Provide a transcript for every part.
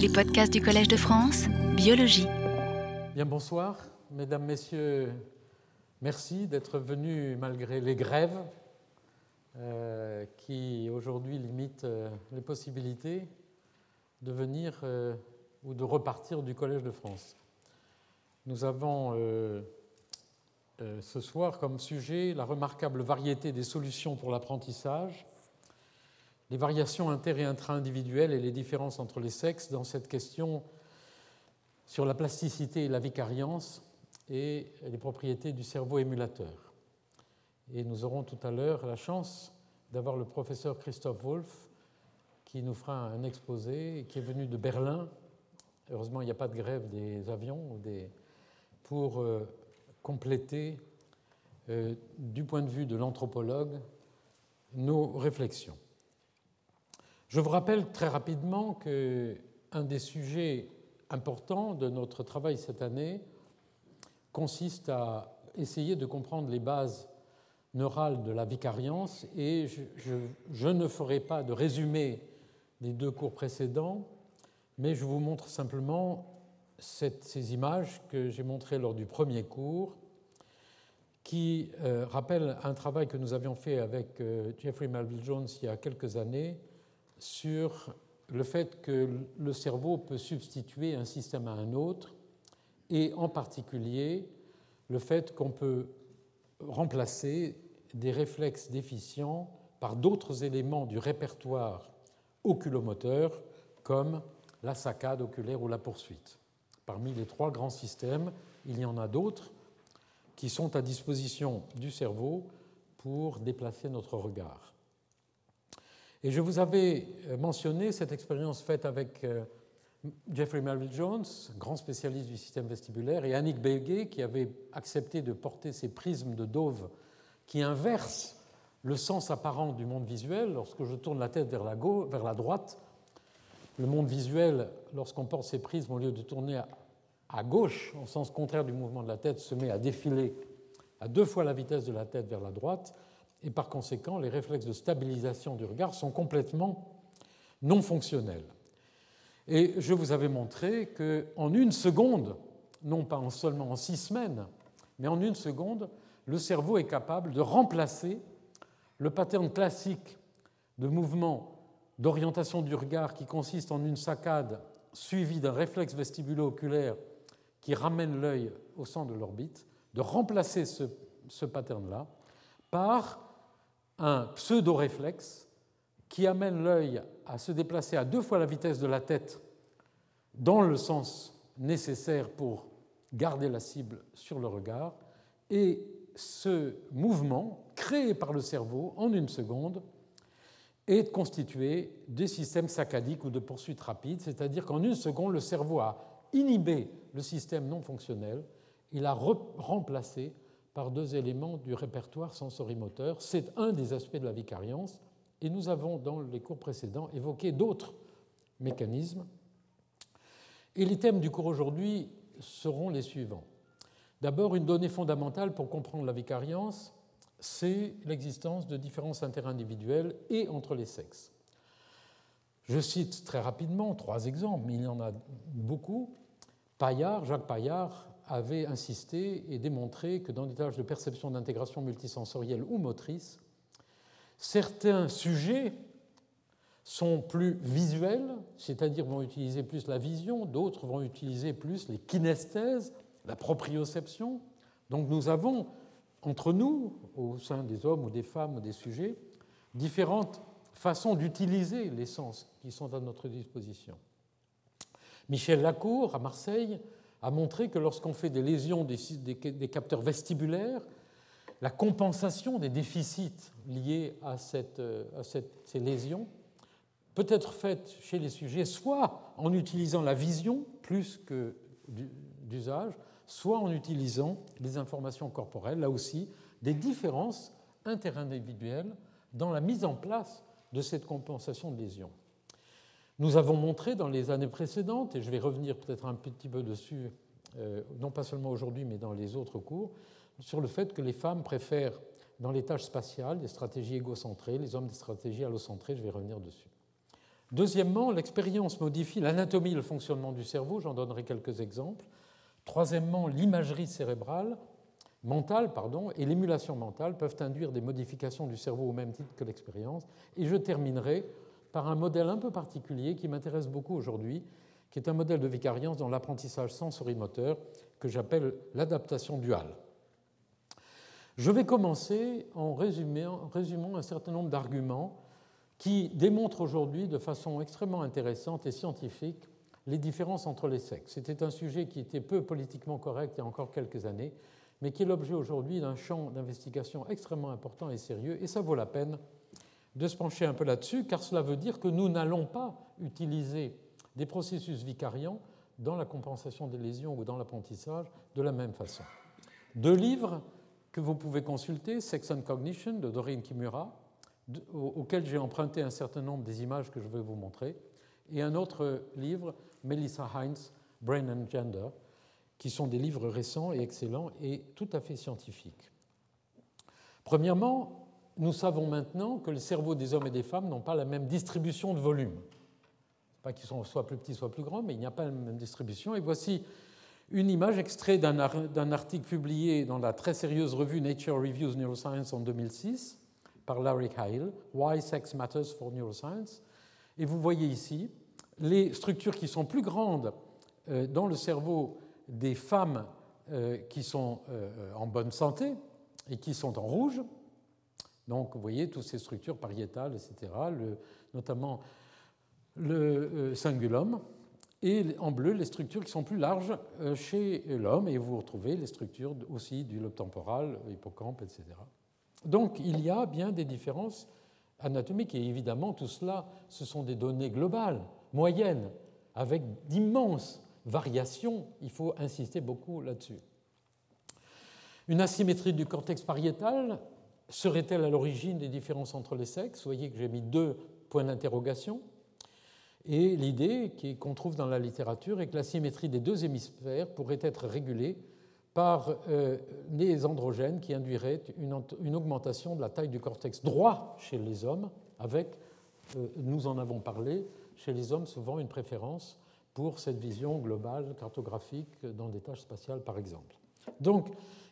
Les podcasts du Collège de France, Biologie. Bien, bonsoir, mesdames, messieurs. Merci d'être venus malgré les grèves euh, qui aujourd'hui limitent euh, les possibilités de venir euh, ou de repartir du Collège de France. Nous avons ce soir comme sujet la remarquable variété des solutions pour l'apprentissage les variations inter- et intra-individuelles et les différences entre les sexes dans cette question sur la plasticité et la vicariance et les propriétés du cerveau émulateur. Et nous aurons tout à l'heure la chance d'avoir le professeur Christophe Wolff qui nous fera un exposé, qui est venu de Berlin. Heureusement, il n'y a pas de grève des avions pour euh, compléter, euh, du point de vue de l'anthropologue, nos réflexions. Je vous rappelle très rapidement qu'un des sujets importants de notre travail cette année consiste à essayer de comprendre les bases neurales de la vicariance et je, ne ferai pas de résumé des deux cours précédents, mais je vous montre simplement ces images que j'ai montrées lors du premier cours qui euh, rappellent un travail que nous avions fait avec euh, Jeffrey Melville Jones il y a quelques années sur le fait que le cerveau peut substituer un système à un autre, et en particulier le fait qu'on peut remplacer des réflexes déficients par d'autres éléments du répertoire oculomoteur, comme la saccade oculaire ou la poursuite. Parmi les trois grands systèmes, il y en a d'autres qui sont à disposition du cerveau pour déplacer notre regard. Et je vous avais euh, mentionné cette expérience faite avec euh, Jeffrey Melville Jones, grand spécialiste du système vestibulaire, et Annick Beguet, qui avait accepté de porter ces prismes de Dove qui inversent le sens apparent du monde visuel. Lorsque je tourne la tête vers la, vers la droite, le monde visuel, lorsqu'on porte ces prismes, au lieu de tourner à gauche, en sens contraire du mouvement de la tête, se met à défiler à deux fois la vitesse de la tête vers la droite et par conséquent, les réflexes de stabilisation du regard sont complètement non fonctionnels. Et je vous avais montré qu'en une seconde, non pas en seulement en six semaines, mais en une seconde, le cerveau est capable de remplacer le pattern classique de mouvement d'orientation du regard qui consiste en une saccade suivie d'un réflexe vestibulo-oculaire qui ramène l'œil au centre de l'orbite, de remplacer ce, ce pattern-là par un pseudo-réflexe qui amène l'œil à se déplacer à deux fois la vitesse de la tête dans le sens nécessaire pour garder la cible sur le regard. Et ce mouvement, créé par le cerveau en une seconde, est constitué des systèmes saccadiques ou de poursuite rapide, c'est-à-dire qu'en une seconde, le cerveau a inhibé le système non fonctionnel, il a remplacé par deux éléments du répertoire sensorimoteur. C'est un des aspects de la vicariance, et nous avons dans les cours précédents évoqué d'autres mécanismes. Et les thèmes du cours aujourd'hui seront les suivants. D'abord, une donnée fondamentale pour comprendre la vicariance, c'est l'existence de différences interindividuelles et entre les sexes. Je cite très rapidement trois exemples, mais il y en a beaucoup. Paillard, Jacques Paillard, avait insisté et démontré que dans des tâches de perception d'intégration multisensorielle ou motrice, certains sujets sont plus visuels, c'est-à-dire vont utiliser plus la vision, d'autres vont utiliser plus les kinesthèses, la proprioception. Donc nous avons entre nous, au sein des hommes ou des femmes ou des sujets, différentes façons d'utiliser les sens qui sont à notre disposition. Michel Lacour, à Marseille, a montré que lorsqu'on fait des lésions des, capteurs vestibulaires, la compensation des déficits liés à, cette, à cette, ces lésions peut être faite chez les sujets soit en utilisant la vision plus que d'usage, soit en utilisant les informations corporelles, là aussi, des différences interindividuelles dans la mise en place de cette compensation de lésions. Nous avons montré dans les années précédentes, et je vais revenir peut-être un petit peu dessus, euh, non pas seulement aujourd'hui, mais dans les autres cours, sur le fait que les femmes préfèrent, dans les tâches spatiales, des stratégies égocentrées, les hommes des stratégies allocentrées, je vais revenir dessus. Deuxièmement, l'expérience modifie l'anatomie et le fonctionnement du cerveau, j'en donnerai quelques exemples. Troisièmement, l'imagerie cérébrale, mentale pardon, et l'émulation mentale peuvent induire des modifications du cerveau au même titre que l'expérience. Et je terminerai par un modèle un peu particulier qui m'intéresse beaucoup aujourd'hui, qui est un modèle de vicariance dans l'apprentissage sensorimoteur que j'appelle l'adaptation duale. Je vais commencer en résumant un certain nombre d'arguments qui démontrent aujourd'hui de façon extrêmement intéressante et scientifique les différences entre les sexes. C'était un sujet qui était peu politiquement correct il y a encore quelques années, mais qui est l'objet aujourd'hui d'un champ d'investigation extrêmement important et sérieux, et ça vaut la peine de se pencher un peu là-dessus, car cela veut dire que nous n'allons pas utiliser des processus vicariants dans la compensation des lésions ou dans l'apprentissage de la même façon. Deux livres que vous pouvez consulter, Sex and Cognition de Doreen Kimura, auquel j'ai emprunté un certain nombre des images que je vais vous montrer, et un autre livre, Melissa Heinz, Brain and Gender, qui sont des livres récents et excellents et tout à fait scientifiques. Premièrement, nous savons maintenant que les cerveaux des hommes et des femmes n'ont pas la même distribution de volume. Pas qu'ils soient soit plus petits, soit plus grands, mais il n'y a pas la même distribution. Et voici une image extraite d'un article publié dans la très sérieuse revue Nature Reviews Neuroscience en 2006 par Larry Kyle, Why Sex Matters for Neuroscience. Et vous voyez ici les structures qui sont plus grandes euh, dans le cerveau des femmes euh, qui sont euh, en bonne santé et qui sont en rouge. Donc vous voyez toutes ces structures pariétales, etc., notamment le cingulum, et en bleu les structures qui sont plus larges chez l'homme, et vous retrouvez les structures aussi du lobe temporal, hippocampe, etc. Donc il y a bien des différences anatomiques, et évidemment tout cela, ce sont des données globales moyenne, avec d'immenses variations, il faut insister beaucoup là-dessus. Une asymétrie du cortex pariétal serait-elle à l'origine des différences entre les sexes? Vous voyez que j'ai mis deux points d'interrogation. Et l'idée qu'on trouve dans la littérature est que l'asymétrie des deux hémisphères pourrait être régulée par euh, des androgènes qui induiraient une, une, augmentation de la taille du cortex droit chez les hommes, avec, euh, nous en avons parlé, chez les hommes souvent une préférence pour cette vision globale, cartographique, dans des tâches spatiales par exemple. Donc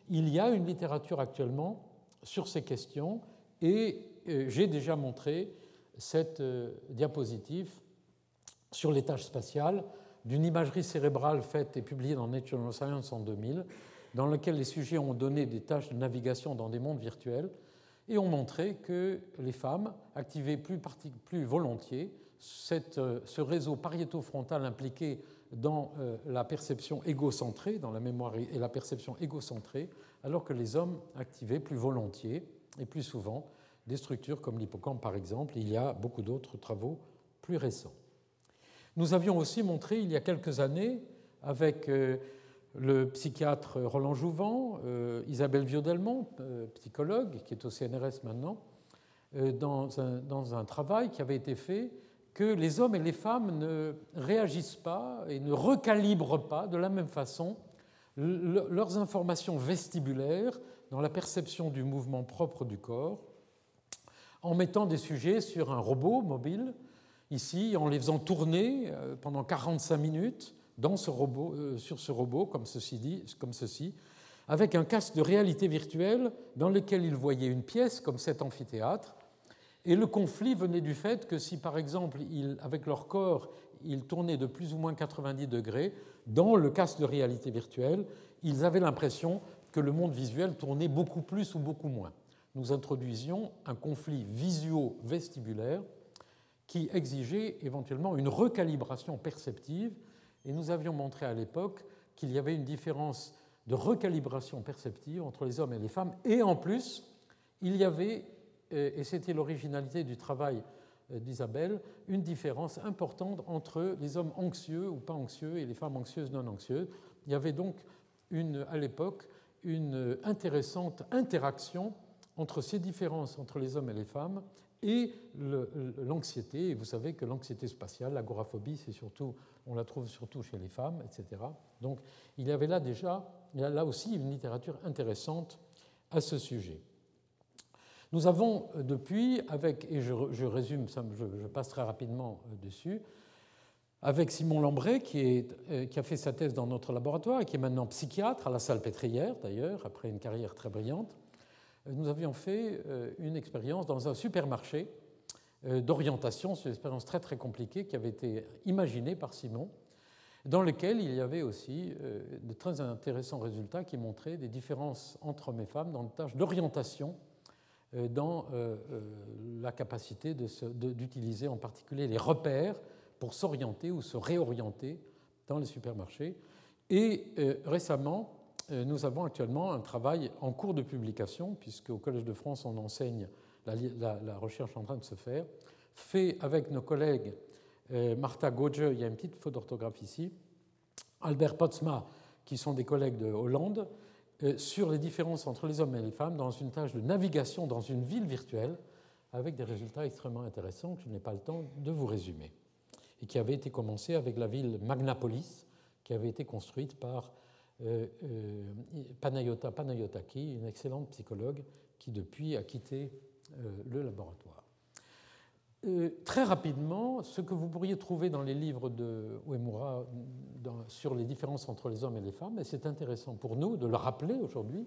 il y a une littérature actuellement sur ces questions et euh, j'ai déjà montré cette euh, diapositive sur les tâches spatiales d'une imagerie cérébrale faite et publiée dans Nature Neuroscience en 2000, dans laquelle les sujets ont donné des tâches de navigation dans des mondes virtuels et ont montré que les femmes activaient plus, volontiers euh, ce réseau pariéto-frontal impliqué dans la perception égocentrée, dans la mémoire et la perception égocentrée, alors que les hommes activaient plus volontiers et plus souvent des structures comme l'hippocampe par exemple. Il y a beaucoup d'autres travaux plus récents. Nous avions aussi montré il y a quelques années, avec euh, le psychiatre Roland Jouvent, Isabelle Viaudelmont, psychologue, qui est au CNRS maintenant, dans un, dans un travail qui avait été fait que les hommes et les femmes ne réagissent pas et ne recalibrent pas de la même façon leurs informations vestibulaires dans la perception du mouvement propre du corps, en mettant des sujets sur un robot mobile, ici, en les faisant tourner euh, pendant 45 minutes dans ce robot, euh, sur ce robot, comme ceci, dit, comme ceci, avec un casque de réalité virtuelle dans lequel ils voyaient une pièce comme cet amphithéâtre, et le conflit venait du fait que si, par exemple, avec leur corps, ils tournaient de plus ou moins 90 degrés, dans le casque de réalité virtuelle, ils avaient l'impression que le monde visuel tournait beaucoup plus ou beaucoup moins. Nous introduisions un conflit visio-vestibulaire qui exigeait éventuellement une recalibration perceptive, et nous avions montré à l'époque qu'il y avait une différence de recalibration perceptive entre les hommes et les femmes, et en plus, il y avait et c'était l'originalité du travail euh, d'Isabelle, une différence importante entre les hommes anxieux ou pas anxieux et les femmes anxieuses non anxieuses. Il y avait donc une, à l'époque une intéressante interaction entre ces différences entre les hommes et les femmes et l'anxiété. Et vous savez que l'anxiété spatiale, l'agoraphobie, c'est surtout, on la trouve surtout chez les femmes, etc. Donc il y avait là déjà, il y a là aussi une littérature intéressante à ce sujet. Nous avons depuis, avec, et je, résume, je, passe très rapidement dessus, avec Simon Lambray, qui, qui, a fait sa thèse dans notre laboratoire et qui est maintenant psychiatre à la salle pétrière, d'ailleurs, après une carrière très brillante, nous avions fait une expérience dans un supermarché d'orientation, c'est une expérience très très compliquée qui avait été imaginée par Simon dans lequel il y avait aussi euh, de très intéressants résultats qui montraient des différences entre hommes et femmes dans les tâches d'orientation, euh, dans euh, la capacité d'utiliser en particulier les repères pour s'orienter ou se réorienter dans les supermarchés. Et récemment, nous avons actuellement un travail en cours de publication, puisque au Collège de France, on enseigne la, recherche en train de se faire, fait avec nos collègues euh, Martha Goje, il y a une petite faute d'orthographe ici, Albert Potsma, qui sont des collègues de Hollande, euh, sur les différences entre les hommes et les femmes dans une tâche de navigation dans une ville virtuelle, avec des résultats extrêmement intéressants que je n'ai pas le temps de vous résumer, et qui avait été commencé avec la ville Magnapolis, qui avait été construite par euh, Panayota Panayotaki, une excellente psychologue qui depuis a quitté le laboratoire. Euh, très rapidement, ce que vous pourriez trouver dans les livres de Uemura sur les différences entre les hommes et les femmes, et c'est intéressant pour nous de le rappeler aujourd'hui,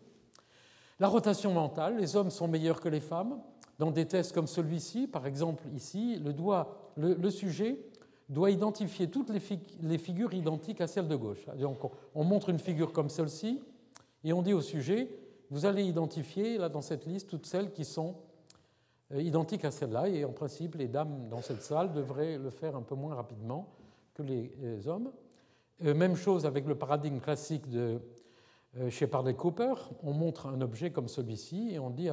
la rotation mentale, les hommes sont meilleurs que les femmes. Dans des tests comme celui-ci, par exemple ici, le, sujet doit identifier toutes les, figures identiques à celle de gauche. Donc on montre une figure comme celle-ci et on dit au sujet, vous allez identifier là dans cette liste toutes celles qui sont identique à celle-là, et en principe, les dames dans cette salle devraient le faire un peu moins rapidement que les hommes. Euh, même chose avec le paradigme classique de euh, Shepard et Cooper. On montre un objet comme celui-ci et on dit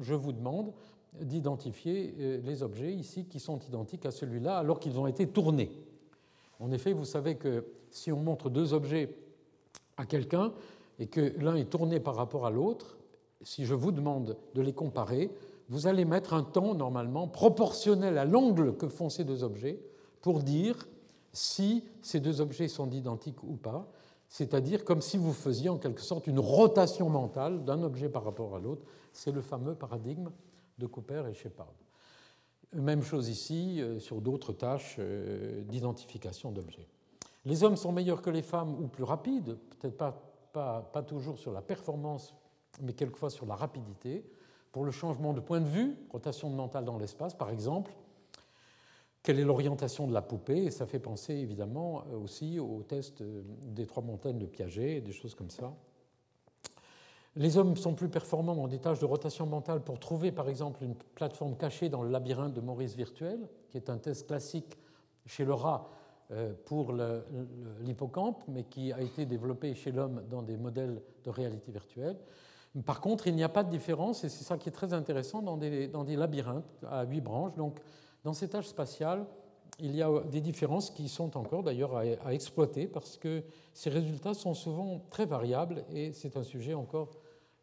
je vous demande d'identifier les objets ici qui sont identiques à celui-là alors qu'ils ont été tournés. En effet, vous savez que si on montre deux objets à quelqu'un et que l'un est tourné par rapport à l'autre, si je vous demande de les comparer, vous allez mettre un temps normalement proportionnel à l'angle que font ces deux objets pour dire si ces deux objets sont identiques ou pas, c'est-à-dire comme si vous faisiez en quelque sorte une rotation mentale d'un objet par rapport à l'autre. C'est le fameux paradigme de Cooper et Shepard. Même chose ici euh, sur d'autres tâches euh, d'identification d'objets. Les hommes sont meilleurs que les femmes ou plus rapides, peut-être pas, pas, pas toujours sur la performance, mais quelquefois sur la rapidité pour le changement de point de vue, rotation mentale dans l'espace par exemple, quelle est l'orientation de la poupée Et ça fait penser évidemment euh, aussi au test euh, des trois montagnes de Piaget, des choses comme ça. Les hommes sont plus performants dans des tâches de rotation mentale pour trouver par exemple une plateforme cachée dans le labyrinthe de Maurice virtuel, qui est un test classique chez le rat euh, pour l'hippocampe, mais qui a été développé chez l'homme dans des modèles de réalité virtuelle. Par contre, il n'y a pas de différence, et c'est ça qui est très intéressant, dans des, labyrinthes à huit branches. Donc, dans ces tâches spatiales, il y a des différences qui sont encore d'ailleurs à, exploiter parce que ces résultats sont souvent très variables et c'est un sujet encore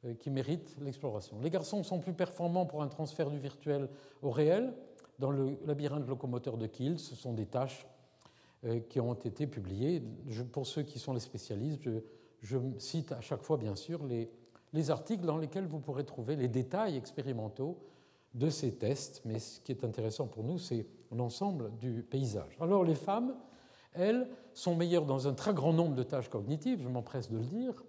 euh, qui mérite l'exploration. Les garçons sont plus performants pour un transfert du virtuel au réel. Dans le labyrinthe locomoteur de Kiel, ce sont des tâches euh, qui ont été publiées. pour ceux qui sont les spécialistes, je cite à chaque fois bien sûr les, les articles dans lesquels vous pourrez trouver les détails expérimentaux de ces tests, mais ce qui est intéressant pour nous, c'est l'ensemble du paysage. Alors les femmes, elles, sont meilleures dans un très grand nombre de tâches cognitives, je m'empresse de le dire.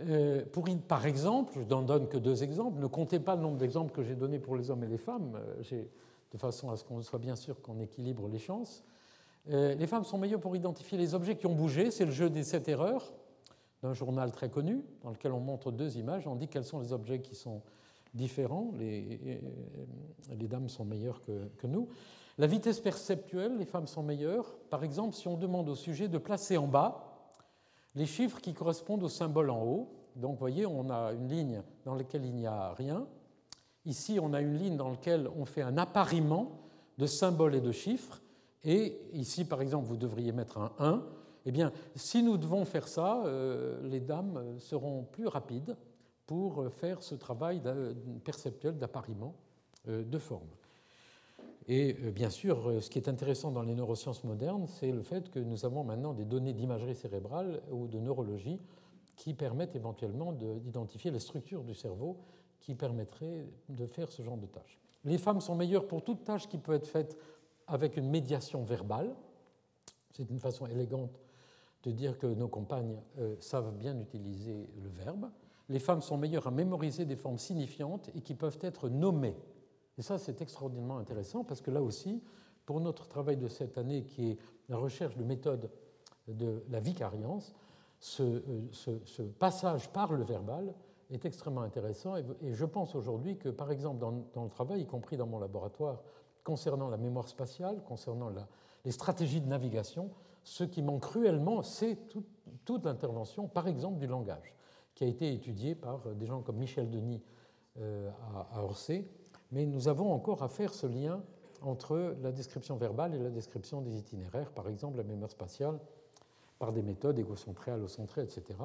Euh, pour, par exemple, je n'en donne que deux exemples, ne comptez pas le nombre d'exemples que j'ai donnés pour les hommes et les femmes, euh, de façon à ce qu'on soit bien sûr qu'on équilibre les chances. Euh, les femmes sont meilleures pour identifier les objets qui ont bougé, c'est le jeu des sept erreurs d'un journal très connu, dans lequel on montre deux images, on dit quels sont les objets qui sont différents, les, les dames sont meilleures que, que, nous. La vitesse perceptuelle, les femmes sont meilleures. Par exemple, si on demande au sujet de placer en bas les chiffres qui correspondent au symbole en haut, donc vous voyez, on a une ligne dans laquelle il n'y a rien. Ici, on a une ligne dans laquelle on fait un appariement de symboles et de chiffres. Et ici, par exemple, vous devriez mettre un 1 eh bien, si nous devons faire ça, euh, les dames seront plus rapides pour faire ce travail perceptuel d'appariement euh, de forme. Et euh, bien sûr, ce qui est intéressant dans les neurosciences modernes, c'est le fait que nous avons maintenant des données d'imagerie cérébrale ou de neurologie qui permettent éventuellement d'identifier les structures du cerveau qui permettraient de faire ce genre de tâches. Les femmes sont meilleures pour toute tâche qui peut être faite avec une médiation verbale. C'est une façon élégante de dire que nos compagnes euh, savent bien utiliser le verbe. Les femmes sont meilleures à mémoriser des formes signifiantes et qui peuvent être nommées. Et ça, c'est extraordinairement intéressant parce que là aussi, pour notre travail de cette année, qui est la recherche de méthodes de la vicariance, ce, euh, passage par le verbal est extrêmement intéressant. Et, je pense aujourd'hui que, par exemple, dans, le travail, y compris dans mon laboratoire, concernant la mémoire spatiale, concernant les stratégies de navigation, ce qui manque cruellement, c'est toute l'intervention, par exemple, du langage, qui a été étudiée par des gens comme Michel Denis euh, à Orsay. Mais nous avons encore à faire ce lien entre la description verbale et la description des itinéraires, par exemple la mémoire spatiale, par des méthodes égocentrées, allocentrées, etc.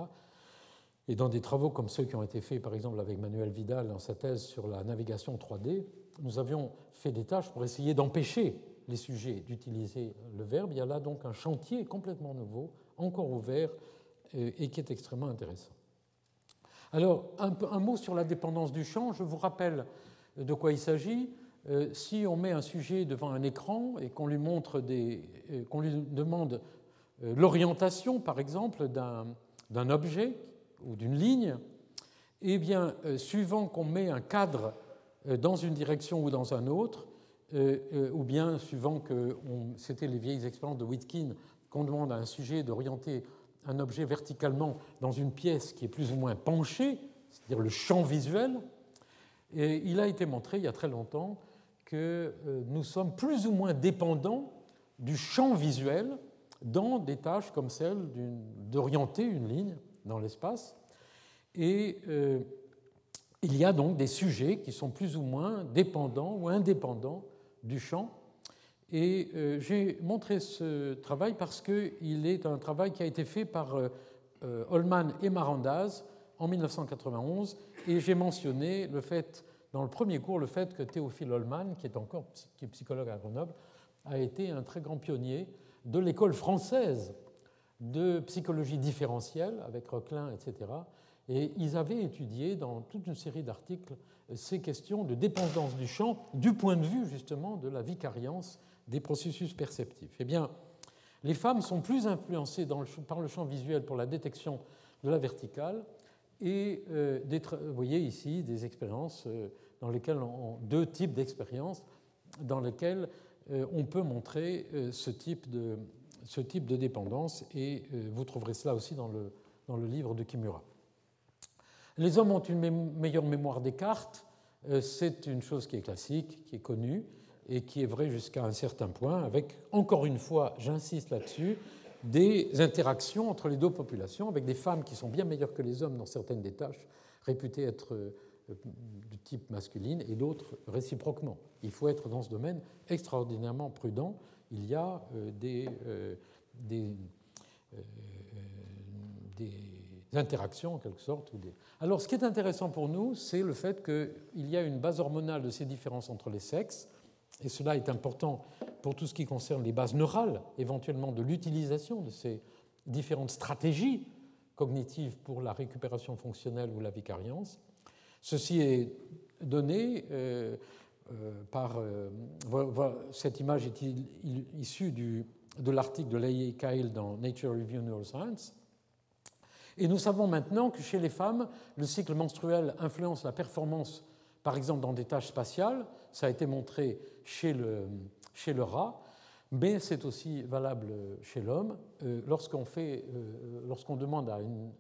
Et dans des travaux comme ceux qui ont été faits, par exemple, avec Manuel Vidal dans sa thèse sur la navigation 3D, nous avions fait des tâches pour essayer d'empêcher les sujets d'utiliser le verbe. Il y a là donc un chantier complètement nouveau, encore ouvert, euh, et qui est extrêmement intéressant. Alors, un, mot sur la dépendance du champ. Je vous rappelle de quoi il s'agit. Euh, si on met un sujet devant un écran et qu'on lui, euh, qu'on lui demande l'orientation, par exemple, d'un objet ou d'une ligne, eh bien, suivant qu'on met un cadre dans une direction ou dans un autre, ou bien, suivant que c'était les vieilles expériences de Whitkin, qu'on demande à un sujet d'orienter un objet verticalement dans une pièce qui est plus ou moins penchée, c'est-à-dire le champ visuel. Et il a été montré il y a très longtemps que euh, nous sommes plus ou moins dépendants du champ visuel dans des tâches comme celle d'orienter une ligne dans l'espace. Et il y a donc des sujets qui sont plus ou moins dépendants ou indépendants du champ. Et euh, j'ai montré ce travail parce qu'il est un travail qui a été fait par euh, euh, Holman et Marandaz en 1991. Et j'ai mentionné le fait, dans le premier cours, le fait que Théophile Holman, qui est encore qui est psychologue à Grenoble, a été un très grand pionnier de l'école française de psychologie différentielle avec Roquelin, etc. Et ils avaient étudié dans toute une série d'articles ces questions de dépendance du champ du point de vue justement de la vicariance des processus perceptifs. Eh bien, les femmes sont plus influencées par le champ visuel pour la détection de la verticale et euh, vous voyez ici des expériences euh, dans lesquelles deux types d'expériences dans lesquelles euh, on peut montrer ce type, de, ce type de dépendance et vous trouverez cela aussi dans le, dans le livre de Kimura. Les hommes ont une meilleure mémoire des cartes. Euh, c'est une chose qui est classique, qui est connue et qui est vraie jusqu'à un certain point, avec, encore une fois, j'insiste là-dessus, des interactions entre les deux populations, avec des femmes qui sont bien meilleures que les hommes dans certaines des tâches réputées être euh, du type masculine et d'autres réciproquement. Il faut être dans ce domaine extraordinairement prudent. Il y a euh, des, des, des interactions en quelque sorte. Alors ce qui est intéressant pour nous, c'est le fait qu'il y a une base hormonale de ces différences entre les sexes, et cela est important pour tout ce qui concerne les bases neurales, éventuellement de l'utilisation de ces différentes stratégies cognitives pour la récupération fonctionnelle ou la vicariance. Ceci est donné euh, euh, par... Euh, cette image est issue de l'article de Leigh Kyle dans Nature Review Neuroscience. Et nous savons maintenant que chez les femmes, le cycle menstruel influence la performance, par exemple dans des tâches spatiales. Ça a été montré chez le, chez le rat, mais c'est aussi valable chez l'homme. Euh, lorsqu'on euh, lorsqu'on demande à une,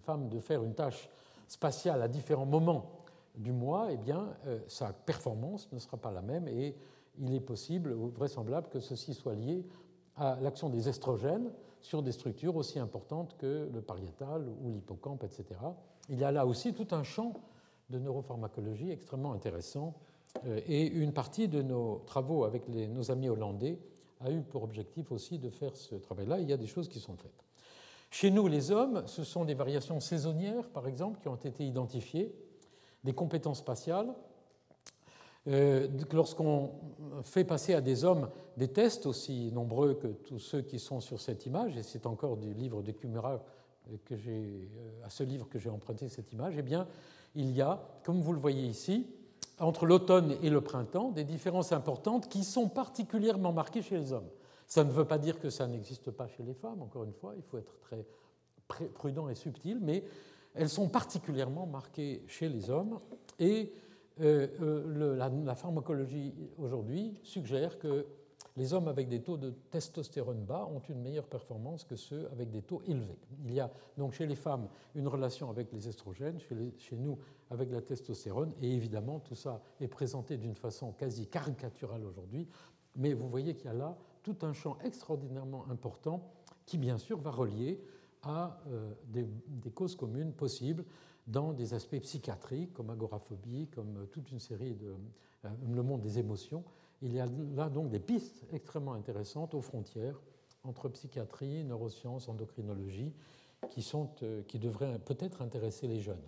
femme de faire une tâche spatiale à différents moments du mois, eh bien, euh, sa performance ne sera pas la même et il est possible ou vraisemblable que ceci soit lié à l'action des estrogènes sur des structures aussi importantes que le pariétal ou l'hippocampe, etc. Il y a là aussi tout un champ de neuropharmacologie extrêmement intéressant euh, et une partie de nos travaux avec nos amis hollandais a eu pour objectif aussi de faire ce travail-là. Il y a des choses qui sont faites. Chez nous, les hommes, ce sont des variations saisonnières, par exemple, qui ont été identifiées, des compétences spatiales, euh, lorsqu'on fait passer à des hommes des tests aussi nombreux que tous ceux qui sont sur cette image, et c'est encore du livre de Kumura que à ce livre que j'ai emprunté cette image, eh bien, il y a, comme vous le voyez ici, entre l'automne et le printemps, des différences importantes qui sont particulièrement marquées chez les hommes. Ça ne veut pas dire que ça n'existe pas chez les femmes, encore une fois, il faut être très prudent et subtil, mais elles sont particulièrement marquées chez les hommes et euh, euh, la, pharmacologie aujourd'hui suggère que les hommes avec des taux de testostérone bas ont une meilleure performance que ceux avec des taux élevés. Il y a donc chez les femmes une relation avec les estrogènes, chez, nous avec la testostérone, et évidemment tout ça est présenté d'une façon quasi caricaturale aujourd'hui, mais vous voyez qu'il y a là tout un champ extraordinairement important qui bien sûr va relier à euh, des, causes communes possibles dans des aspects psychiatriques comme agoraphobie, comme euh, toute une série de euh, le monde des émotions. Il y a là donc des pistes extrêmement intéressantes aux frontières entre psychiatrie, neurosciences, endocrinologie, qui, sont, qui devraient peut-être intéresser les jeunes.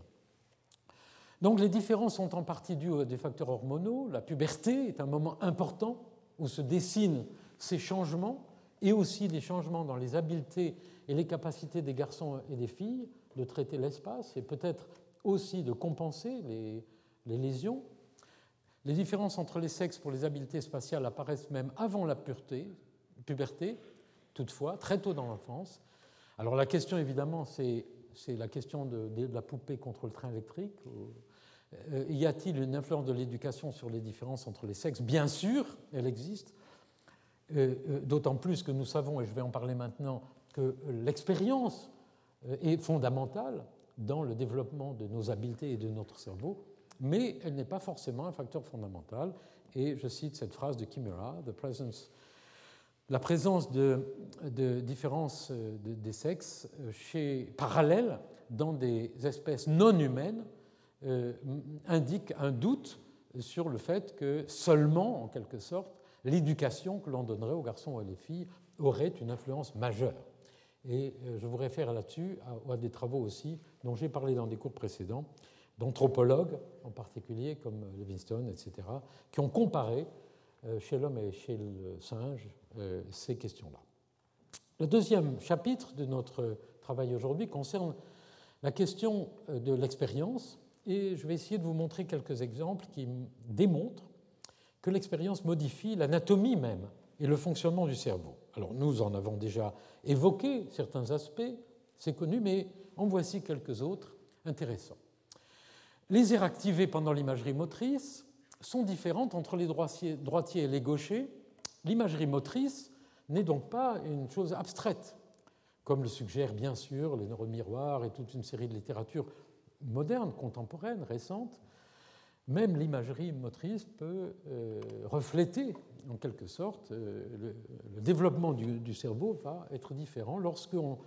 Donc les différences sont en partie dues à des facteurs hormonaux. La puberté est un moment important où se dessinent ces changements et aussi des changements dans les habiletés et les capacités des garçons et des filles de traiter l'espace et peut-être aussi de compenser les, lésions. Les différences entre les sexes pour les habiletés spatiales apparaissent même avant la puberté, toutefois, très tôt dans l'enfance. Alors la question évidemment, c'est la question de, la poupée contre le train électrique. Euh, y a-t-il une influence de l'éducation sur les différences entre les sexes? Bien sûr, elle existe. Euh, euh, d'autant plus que nous savons, et je vais en parler maintenant, que l'expérience euh, est fondamentale dans le développement de nos habiletés et de notre cerveau, mais elle n'est pas forcément un facteur fondamental. Et je cite cette phrase de Kimura, la présence de, différences des sexes chez, parallèles dans des espèces non humaines indique un doute sur le fait que seulement, en quelque sorte, l'éducation que l'on donnerait aux garçons et aux filles aurait une influence majeure. Et euh, je vous réfère là-dessus à, des travaux aussi dont j'ai parlé dans des cours précédents, d'anthropologues en particulier, comme Livingstone, etc., qui ont comparé euh, chez l'homme et chez le singe euh, ces questions-là. Le deuxième chapitre de notre travail aujourd'hui concerne la question de l'expérience, et je vais essayer de vous montrer quelques exemples qui démontrent que l'expérience modifie l'anatomie même et le fonctionnement du cerveau. Alors nous en avons déjà évoqué certains aspects, c'est connu, mais en voici quelques autres intéressants. Les aires activées pendant l'imagerie motrice sont différentes entre les droitiers et les gauchers. L'imagerie motrice n'est donc pas une chose abstraite, comme le suggèrent bien sûr les neurones miroirs et toute une série de littératures modernes, contemporaines, récentes même l'imagerie motrice peut euh, refléter en quelque sorte euh, le, développement du, cerveau va être différent lorsqu'on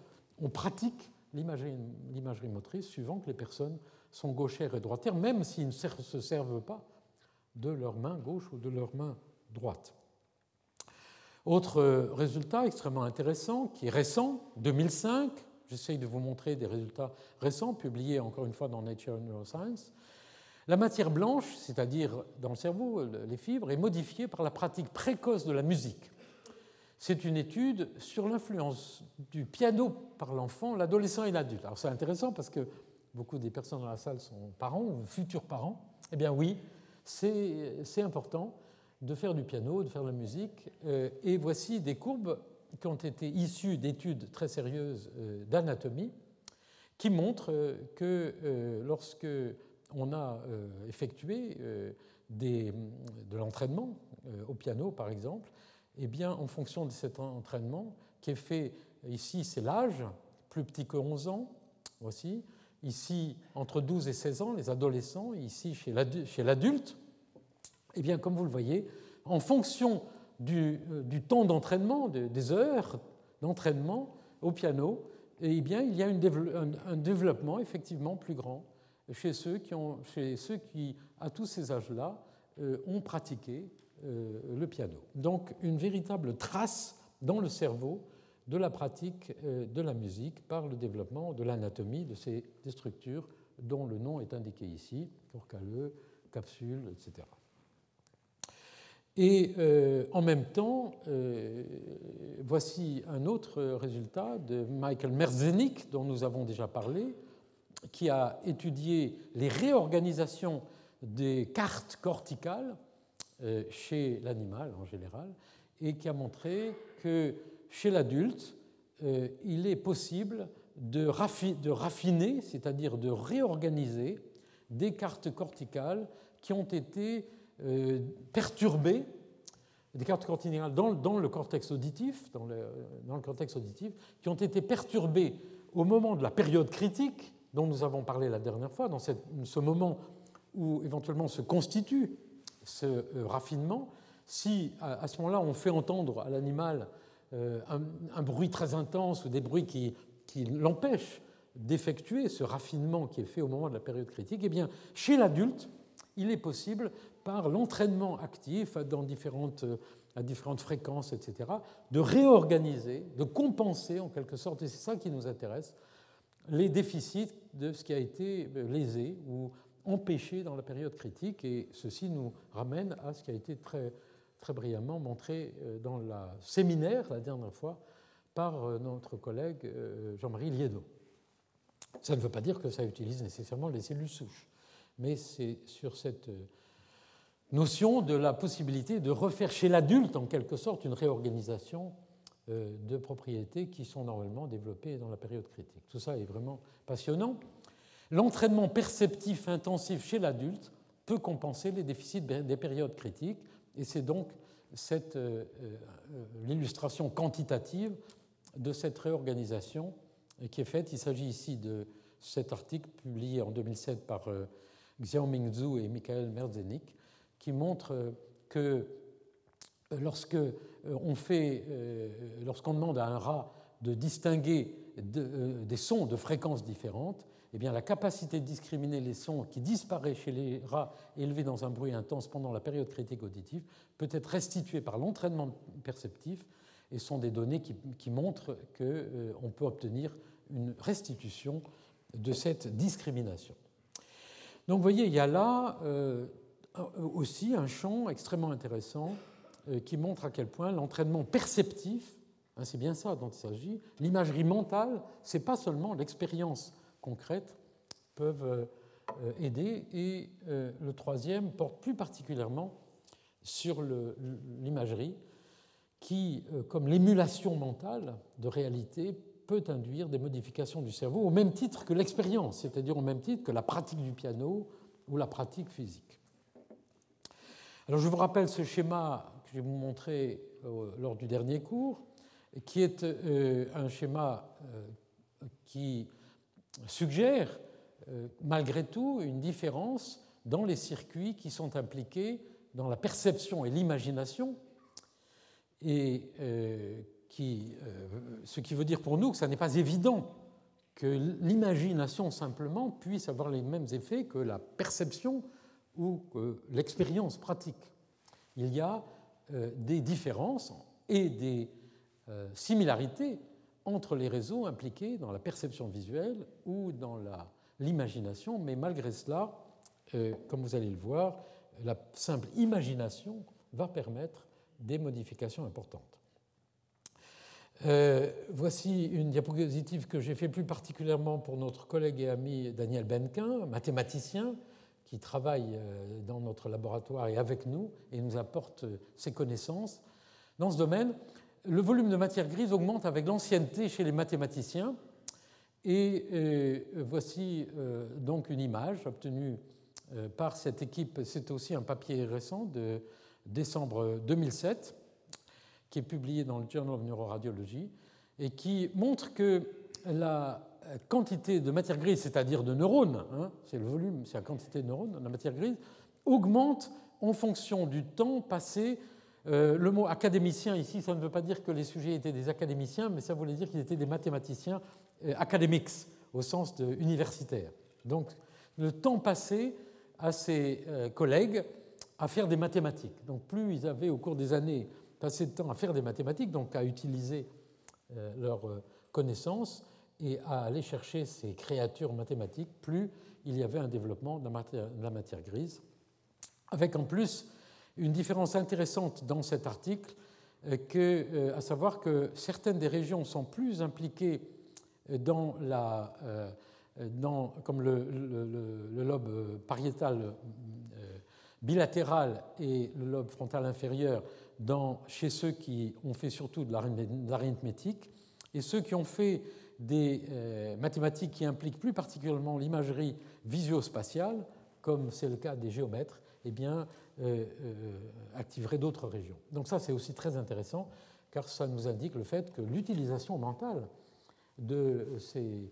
on pratique l'imagerie motrice suivant que les personnes sont gauchères et droitières, même s'ils ne se servent pas de leur main gauche ou de leur main droite. Autre résultat extrêmement intéressant, qui est récent, 2005, j'essaye de vous montrer des résultats récents, publiés encore une fois dans Nature Neuroscience, la matière blanche, c'est-à-dire dans le cerveau, les fibres, est modifiée par la pratique précoce de la musique. C'est une étude sur l'influence du piano par l'enfant, l'adolescent et l'adulte. Alors c'est intéressant parce que beaucoup des personnes dans la salle sont parents ou futurs parents. Eh bien oui, c'est important de faire du piano, de faire de la musique. Euh, et voici des courbes qui ont été issues d'études très sérieuses euh, d'anatomie qui montrent euh, que lorsque on a euh, effectué euh, de l'entraînement euh, au piano, par exemple, eh bien, en fonction de cet entraînement, qui est fait, ici c'est l'âge, plus petit que 11 ans, voici, ici entre 12 et 16 ans, les adolescents, ici chez l'adulte, eh bien, comme vous le voyez, en fonction du, temps d'entraînement, des heures d'entraînement au piano, eh bien, il y a un développement effectivement plus grand chez ceux qui, ont, chez ceux qui à tous ces âges-là, euh, ont pratiqué euh, le piano. Donc une véritable trace dans le cerveau de la pratique euh, de la musique par le développement de l'anatomie de ces structures dont le nom est indiqué ici, corcaleux, capsule, etc. Et en même temps, voici un autre résultat de Michael Merzenich, dont nous avons déjà parlé, qui a étudié les réorganisations des cartes corticales euh, chez l'animal en général, et qui a montré que chez l'adulte, il est possible de, raffiner, c'est-à-dire de réorganiser des cartes corticales qui ont été euh, perturbées, des cartes corticales dans, le cortex auditif, dans le, cortex auditif, qui ont été perturbées au moment de la période critique dont nous avons parlé la dernière fois, dans ce moment où éventuellement se constitue ce euh, raffinement. Si à, ce moment-là on fait entendre à l'animal euh, un, bruit très intense ou des bruits qui, qui l'empêchent d'effectuer ce raffinement qui est fait au moment de la période critique, eh bien, chez l'adulte, il est possible, par l'entraînement actif dans différentes, à différentes fréquences, etc., de réorganiser, de compenser en quelque sorte, et c'est ça qui nous intéresse, les déficits de ce qui a été lésé ou empêché dans la période critique. Et ceci nous ramène à ce qui a été très, très brillamment montré euh, dans le séminaire la dernière fois par euh, notre collègue euh, Jean-Marie Liedot. Ça ne veut pas dire que ça utilise nécessairement les cellules souches, mais c'est sur cette euh, notion de la possibilité de refaire chez l'adulte, en quelque sorte, une réorganisation euh, de propriétés qui sont normalement développées dans la période critique. Tout ça est vraiment passionnant. L'entraînement perceptif intensif chez l'adulte peut compenser les déficits des périodes critiques, et c'est donc euh, l'illustration quantitative de cette réorganisation qui est faite. Il s'agit ici de cet article publié en 2007 par euh, Xiaoming Zhu et Michael Merzenich, qui montre euh, que euh, lorsque on fait, lorsqu'on demande à un rat de distinguer des sons de fréquences différentes, eh bien, la capacité de discriminer les sons qui disparaissent chez les rats élevés dans un bruit intense pendant la période critique auditive peut être restituée par l'entraînement perceptif et sont des données qui, montrent qu'on peut obtenir une restitution de cette discrimination. Donc vous voyez, il y a là euh, aussi un champ extrêmement intéressant euh, qui montre à quel point l'entraînement perceptif, hein, c'est bien ça dont il s'agit, l'imagerie mentale, ce n'est pas seulement l'expérience concrète, peuvent euh, aider. Et le troisième porte plus particulièrement sur l'imagerie qui, comme l'émulation mentale de réalité, peut induire des modifications du cerveau au même titre que l'expérience, c'est-à-dire au même titre que la pratique du piano ou la pratique physique. Alors je vous rappelle ce schéma que je vais vous montrer euh, lors du dernier cours, qui est euh, un schéma euh, qui suggère malgré tout une différence dans les circuits qui sont impliqués dans la perception et l'imagination et euh, ce qui veut dire pour nous que ce n'est pas évident que l'imagination simplement puisse avoir les mêmes effets que la perception ou l'expérience pratique. Il y a des différences et des euh, similarités entre les réseaux impliqués dans la perception visuelle ou dans l'imagination, mais malgré cela, comme vous allez le voir, la simple imagination va permettre des modifications importantes. Euh, voici une diapositive que j'ai fait plus particulièrement pour notre collègue et ami Daniel Benquin, mathématicien, qui travaille euh, dans notre laboratoire et avec nous et nous apporte euh, ses connaissances. Dans ce domaine, le volume de matière grise augmente avec l'ancienneté chez les mathématiciens. Et voici donc une image obtenue par cette équipe. C'est aussi un papier récent de décembre 2007 qui est publié dans le Journal of Neuroradiology et qui montre que la quantité de matière grise, c'est-à-dire de neurones, hein, c'est le volume, c'est la quantité de neurones, la matière grise, augmente en fonction du temps passé. Euh, le mot académicien ici, ça ne veut pas dire que les sujets étaient des académiciens, mais ça voulait dire qu'ils étaient des mathématiciens euh, académiques au sens de universitaire. Donc le temps passé à ses euh, collègues à faire des mathématiques. Donc plus ils avaient au cours des années passer de temps à faire des mathématiques, donc à utiliser leurs connaissances et à aller chercher ces créatures mathématiques, plus il y avait un développement de la matière, grise, avec en plus une différence intéressante dans cet article, que, à savoir que certaines des régions sont plus impliquées dans la, dans, comme le, le, lobe pariétal bilatéral et le lobe frontal inférieur dans, chez ceux qui ont fait surtout de l'arithmétique. Et ceux qui ont fait des euh, mathématiques qui impliquent plus particulièrement l'imagerie visuospatiale, comme c'est le cas des géomètres, eh bien, euh, euh, activeraient d'autres régions. Donc ça, c'est aussi très intéressant, car ça nous indique le fait que l'utilisation mentale de ces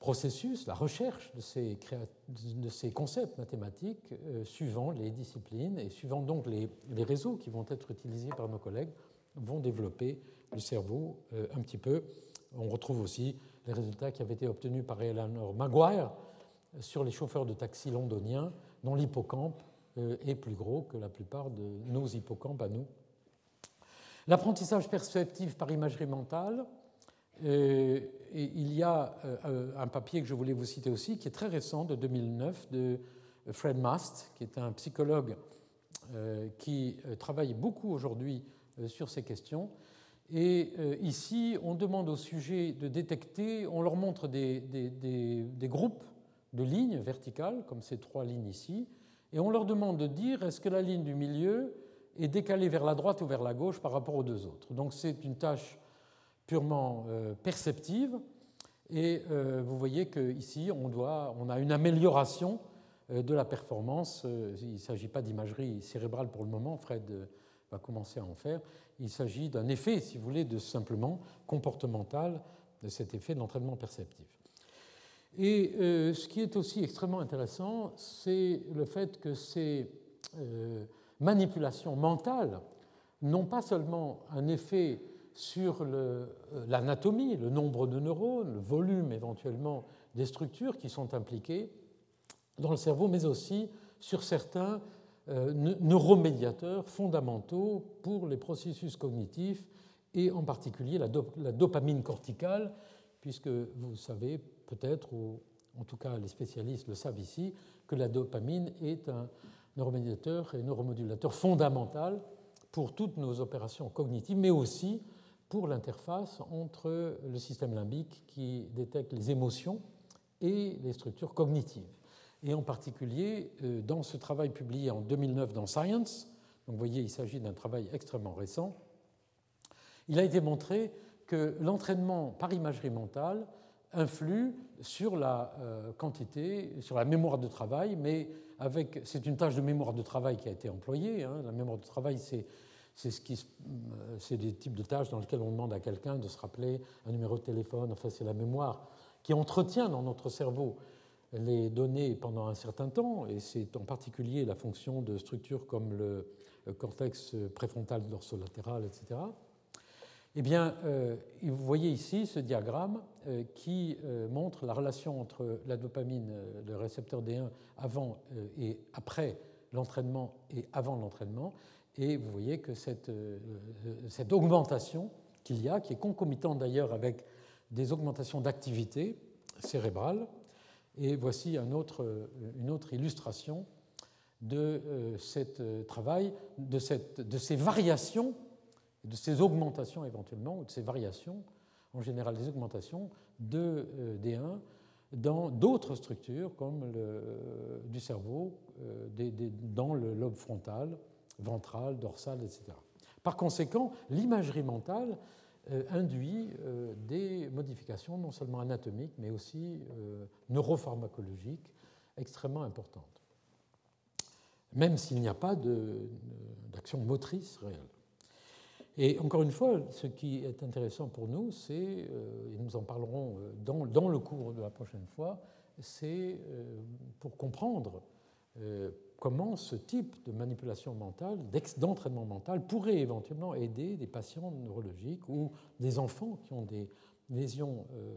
processus, la recherche de ces, concepts mathématiques suivant les disciplines et suivant donc les, réseaux qui vont être utilisés par nos collègues, vont développer le cerveau un petit peu. On retrouve aussi les résultats qui avaient été obtenus par Eleanor Maguire sur les chauffeurs de taxi londoniens, dont l'hippocampe euh, est plus gros que la plupart de nos hippocampes à nous. L'apprentissage perceptif par imagerie mentale, euh, il y a euh, un papier que je voulais vous citer aussi, qui est très récent, de 2009, de Fred Mast, qui est un psychologue qui travaille beaucoup aujourd'hui sur ces questions. Et ici, on demande aux sujets de détecter, on leur montre des, groupes de lignes verticales, comme ces trois lignes ici, et on leur demande de dire est-ce que la ligne du milieu est décalée vers la droite ou vers la gauche par rapport aux deux autres? Donc c'est une tâche purement euh, perceptive. Et euh, vous voyez qu'ici, on, on a une amélioration euh, de la performance. Il ne s'agit pas d'imagerie cérébrale pour le moment, Fred va commencer à en faire. Il s'agit d'un effet, si vous voulez, de simplement comportemental de cet effet de l'entraînement perceptif. Et ce qui est aussi extrêmement intéressant, c'est le fait que ces manipulations mentales n'ont pas seulement un effet sur euh, l'anatomie, le, nombre de neurones, le volume éventuellement des structures qui sont impliquées dans le cerveau, mais aussi sur certains euh, neuromédiateurs fondamentaux pour les processus cognitifs et en particulier la, dopamine corticale, puisque vous savez peut-être, ou en tout cas les spécialistes le savent ici, que la dopamine est un neuromédiateur et neuromodulateur fondamental pour toutes nos opérations cognitives, mais aussi pour l'interface entre le système limbique qui détecte les émotions et les structures cognitives. Et en particulier, euh, dans ce travail publié en 2009 dans Science, donc vous voyez, il s'agit d'un travail extrêmement récent, il a été montré que l'entraînement par imagerie mentale influe sur la euh, quantité, sur la mémoire de travail, mais avec, c'est une tâche de mémoire de travail qui a été employée. Hein. la mémoire de travail, c'est c'est ce euh, des types de tâches dans lesquelles on demande à quelqu'un de se rappeler un numéro de téléphone. Enfin, c'est la mémoire qui entretient dans notre cerveau les données pendant un certain temps, et c'est en particulier la fonction de structures comme le cortex préfrontal dorsolatéral, etc. Eh bien, euh, vous voyez ici ce diagramme euh, qui montre la relation entre la dopamine, le récepteur D1, avant et après l'entraînement et avant l'entraînement. Et vous voyez que euh, cette augmentation qu'il y a, qui est concomitante d'ailleurs avec des augmentations d'activité cérébrale, et voici euh, une autre illustration de euh, ce travail, de, ces variations, de ces augmentations éventuellement, ou de ces variations, en général des augmentations de D1 dans d'autres structures comme du cerveau, dans le lobe frontal, ventrale, dorsale, etc. Par conséquent, l'imagerie mentale euh, induit euh, des modifications non seulement anatomiques, mais aussi euh, neuropharmacologiques extrêmement importantes, même s'il n'y a pas d'action motrice réelle. Et encore une fois, ce qui est intéressant pour nous, c'est, et nous en parlerons dans, dans, le cours de la prochaine fois, c'est pour comprendre comment ce type de manipulation mentale, d'entraînement mental, pourrait éventuellement aider des patients neurologiques ou des enfants qui ont des lésions euh,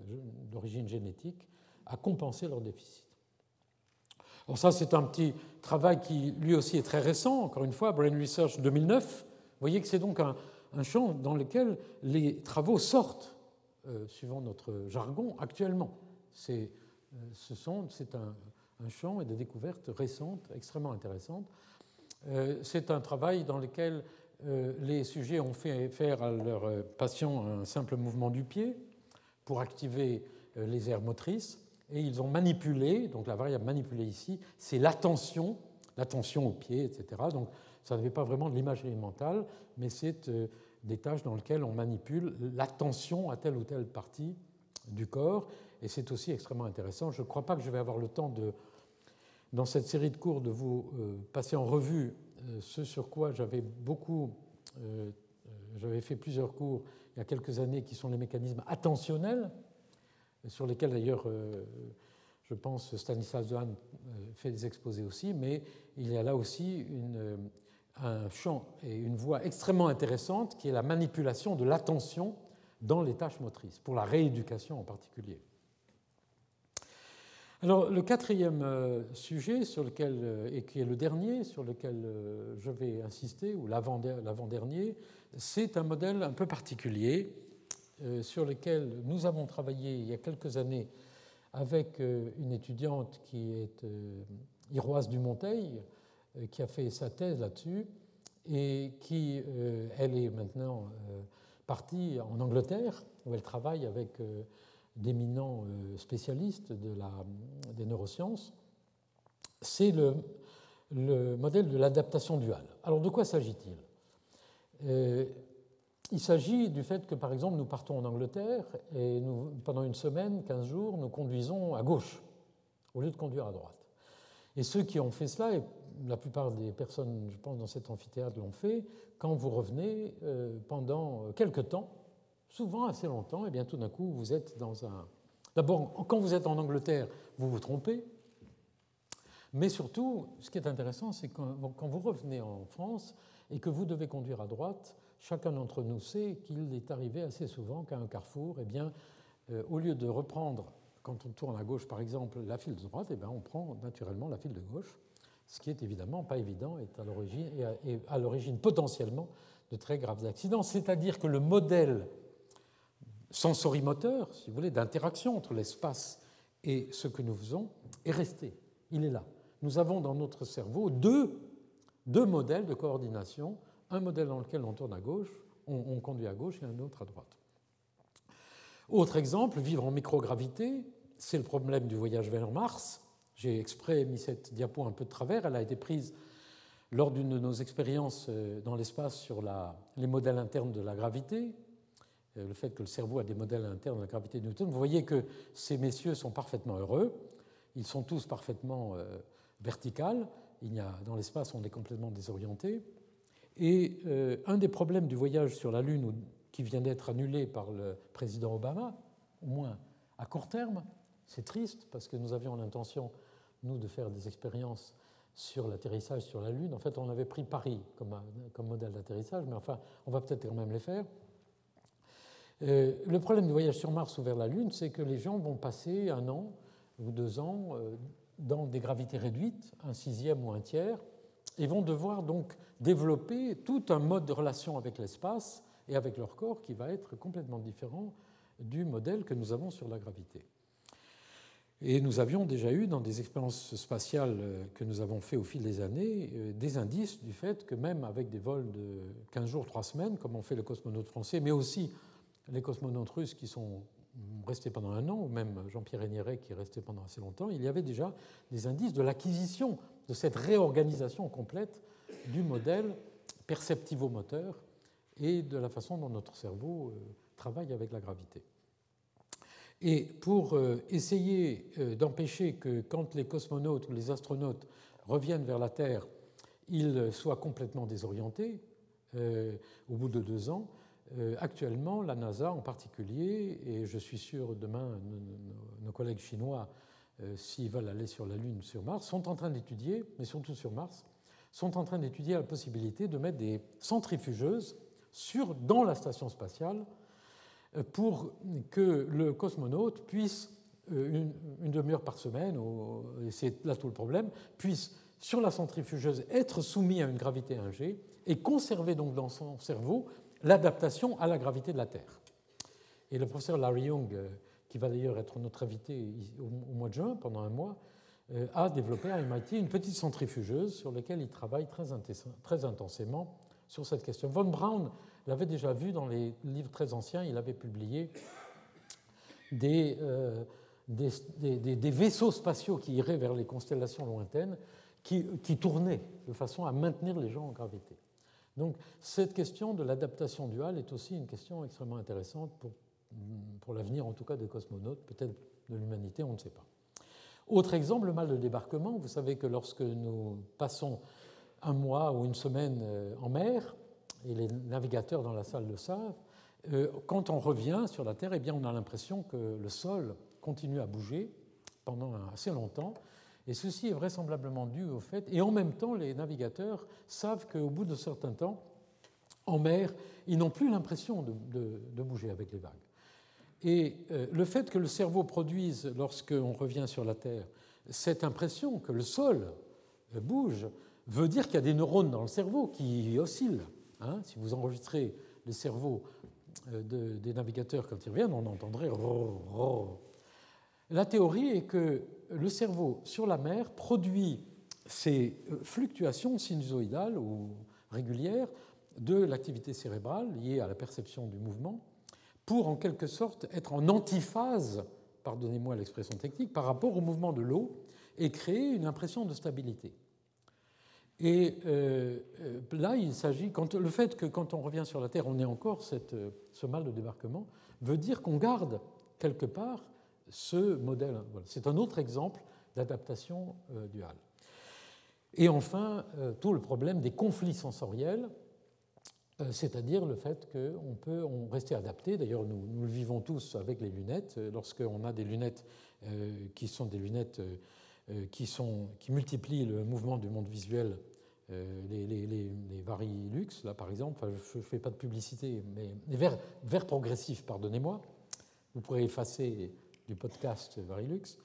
d'origine génétique à compenser leur déficit. Alors ça, c'est un petit travail qui, lui aussi, est très récent. Encore une fois, Brain Research 2009. Vous voyez que c'est donc un, champ dans lequel les travaux sortent, euh, suivant notre jargon, actuellement. C'est, euh, ce un, un champ et de découvertes récentes extrêmement intéressantes. C'est un travail dans lequel les sujets ont fait faire à leurs patients un simple mouvement du pied pour activer les aires motrices et ils ont manipulé, donc la variable manipulée ici, c'est l'attention, l'attention au pied, etc. Donc ça n'avait pas vraiment de l'imagerie mentale, mais c'est euh, des tâches dans lesquelles on manipule l'attention à telle ou telle partie du corps, et c'est aussi extrêmement intéressant. Je ne crois pas que je vais avoir le temps de, dans cette série de cours de vous euh, passer en revue euh, ce sur quoi j'avais beaucoup, j'avais fait plusieurs cours il y a quelques années, qui sont les mécanismes attentionnels, sur lesquels d'ailleurs, euh, je pense, Stanislas Dehaene euh, fait des exposés aussi, mais il y a là aussi euh, un champ et une voie extrêmement intéressante qui est la manipulation de l'attention dans les tâches motrices, pour la rééducation en particulier. Alors, le quatrième sujet, sur lequel, et qui est le dernier sur lequel je vais insister, ou l'avant-dernier, c'est un modèle un peu particulier euh, sur lequel nous avons travaillé il y a quelques années avec euh, une étudiante qui est euh, Iroise Dumonteil, qui a fait sa thèse là-dessus et qui, elle est maintenant partie en Angleterre, où elle travaille avec d'éminents spécialistes de la, des neurosciences. C'est le, le, modèle de l'adaptation duale. Alors de quoi s'agit-il? Il s'agit du fait que, par exemple, nous partons en Angleterre et pendant une semaine, 15 jours, nous conduisons à gauche au lieu de conduire à droite. Et ceux qui ont fait cela, et la plupart des personnes, je pense, dans cet amphithéâtre l'ont fait, quand vous revenez euh, pendant quelque temps, souvent assez longtemps, et bien tout d'un coup, vous êtes dans un. D'abord, quand vous êtes en Angleterre, vous vous trompez. Mais surtout, ce qui est intéressant, c'est que quand vous revenez en France et que vous devez conduire à droite, chacun d'entre nous sait qu'il est arrivé assez souvent qu'à un carrefour, eh bien, euh, au lieu de reprendre, quand on tourne à gauche par exemple, la file de droite, eh bien, on prend naturellement la file de gauche, ce qui est évidemment pas évident et à l'origine potentiellement de très graves accidents. C'est-à-dire que le modèle sensorimoteur, si vous voulez, d'interaction entre l'espace et ce que nous faisons est resté. Il est là. Nous avons dans notre cerveau deux, deux modèles de coordination un modèle dans lequel on tourne à gauche, on, conduit à gauche et un autre à droite. Autre exemple, vivre en microgravité, c'est le problème du voyage vers Mars. J'ai exprès mis cette diapo un peu de travers, elle a été prise lors d'une de nos expériences euh, dans l'espace sur les modèles internes de la gravité, le fait que le cerveau a des modèles internes de la gravité de Newton. Vous voyez que ces messieurs sont parfaitement heureux, ils sont tous parfaitement euh, verticales, il y a, dans l'espace on est complètement désorienté. Et euh, un des problèmes du voyage sur la Lune, qui vient d'être annulé par le président Obama, au moins à court terme, c'est triste parce que nous avions l'intention, nous, de faire des expériences sur l'atterrissage sur la Lune. En fait, on avait pris Paris comme, comme modèle d'atterrissage, mais enfin, on va peut-être quand même les faire. Euh, le problème du voyage sur Mars ou vers la Lune, c'est que les gens vont passer un an ou deux ans euh, dans des gravités réduites, un sixième ou un tiers, et vont devoir donc développer tout un mode de relation avec l'espace et avec leur corps qui va être complètement différent du modèle que nous avons sur la gravité. Et nous avions déjà eu dans des expériences spatiales euh, que nous avons fait au fil des années des indices du fait que même avec des vols de 15 jours, 3 semaines, comme ont fait les cosmonautes français, mais aussi les cosmonautes russes qui sont restés pendant un an, ou même Jean-Pierre Hénieret qui est resté pendant assez longtemps, il y avait déjà des indices de l'acquisition de cette réorganisation complète du modèle perceptivo-moteur et de la façon dont notre cerveau euh, travaille avec la gravité. Et pour euh, essayer euh, d'empêcher que quand les cosmonautes ou les astronautes reviennent vers la Terre, ils soient complètement désorientés au bout de deux ans, actuellement, la NASA en particulier, et je suis sûr demain nos collègues chinois euh, s'ils veulent aller sur la Lune sur Mars, sont en train d'étudier, mais surtout sur Mars, sont en train d'étudier la possibilité de mettre des centrifugeuses sur, dans la station spatiale euh, pour que le cosmonaute puisse, euh, une, demi-heure par semaine, et c'est là tout le problème, puisse, sur la centrifugeuse, être soumis à une gravité 1G et conserver donc dans son cerveau l'adaptation à la gravité de la Terre. Et le professeur Larry Young qui va d'ailleurs être notre invité au mois de juin pendant un mois, euh, a développé à MIT une petite centrifugeuse sur laquelle il travaille très, intensément sur cette question. Von Braun l'avait déjà vu dans les livres très anciens, il avait publié des, euh, vaisseaux spatiaux qui iraient vers les constellations lointaines, qui, tournaient de façon à maintenir les gens en gravité. Donc cette question de l'adaptation duale est aussi une question extrêmement intéressante pour, pour l'avenir, en tout cas des cosmonautes, peut-être de l'humanité, on ne sait pas. Autre exemple, le mal de débarquement. Vous savez que lorsque nous passons un mois ou une semaine euh, en mer, et les navigateurs dans la salle le savent, euh, quand on revient sur la Terre, eh bien, on a l'impression que le sol continue à bouger pendant assez longtemps. Et ceci est vraisemblablement dû au fait, et en même temps, les navigateurs savent qu'au bout de certain temps, en mer, ils n'ont plus l'impression de, bouger avec les vagues. Et euh, le fait que le cerveau produise, lorsqu'on revient sur la Terre, cette impression que le sol bouge, veut dire qu'il y a des neurones dans le cerveau qui oscillent. Hein. si vous enregistrez le cerveau euh, des navigateurs quand ils reviennent, on entendrait La théorie est que le cerveau sur la mer produit ces euh, fluctuations sinusoïdales ou régulières de l'activité cérébrale liée à la perception du mouvement pour en quelque sorte être en antiphase, pardonnez-moi l'expression technique, par rapport au mouvement de l'eau et créer une impression de stabilité. Et euh, euh, là, il s'agit, le fait que quand on revient sur la Terre, on ait encore cette, ce mal de débarquement, veut dire qu'on garde quelque part ce modèle. C'est un autre exemple d'adaptation duale. Et enfin, tout le problème des conflits sensoriels, c'est-à-dire le fait qu'on peut rester adapté. D'ailleurs, nous, le vivons tous avec les lunettes. Lorsqu'on a des lunettes qui sont des lunettes euh, qui, multiplient le mouvement du monde visuel euh, les, les, Varilux, là par exemple, je ne fais pas de publicité, mais les vers, progressifs, pardonnez-moi, vous pourrez effacer du podcast Varilux,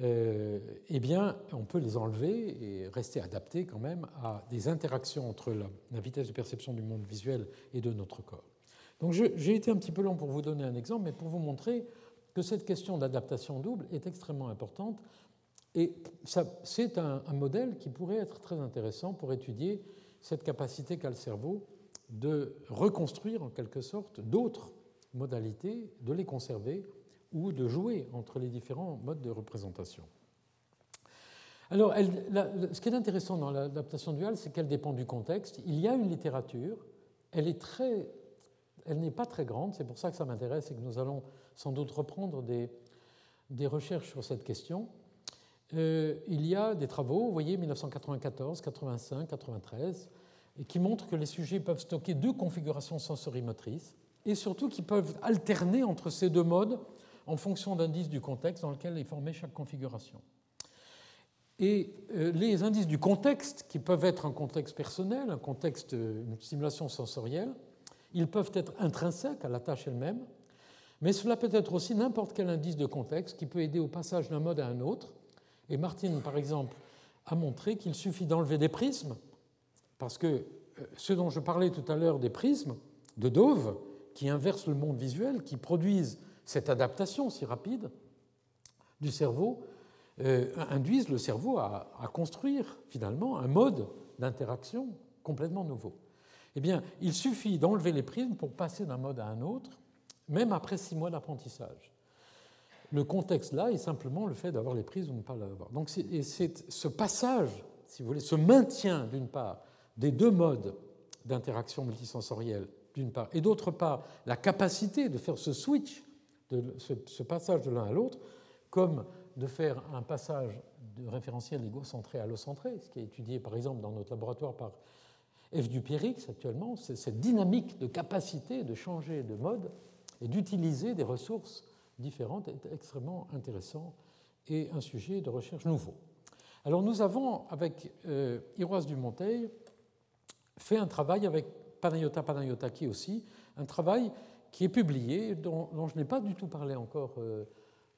euh, eh bien, on peut les enlever et rester adapté quand même à des interactions entre la, la vitesse de perception du monde visuel et de notre corps. Donc j'ai été un petit peu long pour vous donner un exemple, mais pour vous montrer que cette question d'adaptation double est extrêmement importante et c'est un, modèle qui pourrait être très intéressant pour étudier cette capacité qu'a le cerveau de reconstruire en quelque sorte d'autres modalités, de les conserver ou de jouer entre les différents modes de représentation. Alors, ce qui est intéressant dans l'adaptation duale, c'est qu'elle dépend du contexte. Il y a une littérature, elle n'est pas très grande, c'est pour ça que ça m'intéresse et que nous allons sans doute reprendre des, des recherches sur cette question. Euh, il y a des travaux, vous voyez, 1994, 85, 93, qui montrent que les sujets peuvent stocker deux configurations sensorimotrices et surtout qu'ils peuvent alterner entre ces deux modes en fonction d'indices du contexte dans lequel est formée chaque configuration. Et euh, les indices du contexte, qui peuvent être un contexte personnel, un contexte, une stimulation sensorielle, ils peuvent être intrinsèques à la tâche elle-même, mais cela peut être aussi n'importe quel indice de contexte qui peut aider au passage d'un mode à un autre, et Martin, par exemple, a montré qu'il suffit d'enlever des prismes, parce que euh, ce dont je parlais tout à l'heure des prismes de Dove, qui inversent le monde visuel, qui produisent cette adaptation si rapide du cerveau, euh, induisent le cerveau à, construire finalement un mode d'interaction complètement nouveau. Eh bien, il suffit d'enlever les prismes pour passer d'un mode à un autre, même après six mois d'apprentissage. Le contexte là est simplement le fait d'avoir les prises ou ne pas l'avoir. Donc c'est ce passage, si vous voulez, ce maintien d'une part des deux modes d'interaction multisensorielle, d'une part, et d'autre part la capacité de faire ce switch, ce, passage de l'un à l'autre, comme de faire un passage de référentiel égocentré à allocentré, ce qui est étudié par exemple dans notre laboratoire par F. Dupérix actuellement, cette dynamique de capacité de changer de mode et d'utiliser des ressources différentes est extrêmement intéressant et un sujet de recherche nouveau. Alors nous avons, avec euh, Iroise Dumonteil, fait un travail avec Panayota Panayotaki aussi, un travail qui est publié, dont, je n'ai pas du tout parlé encore euh,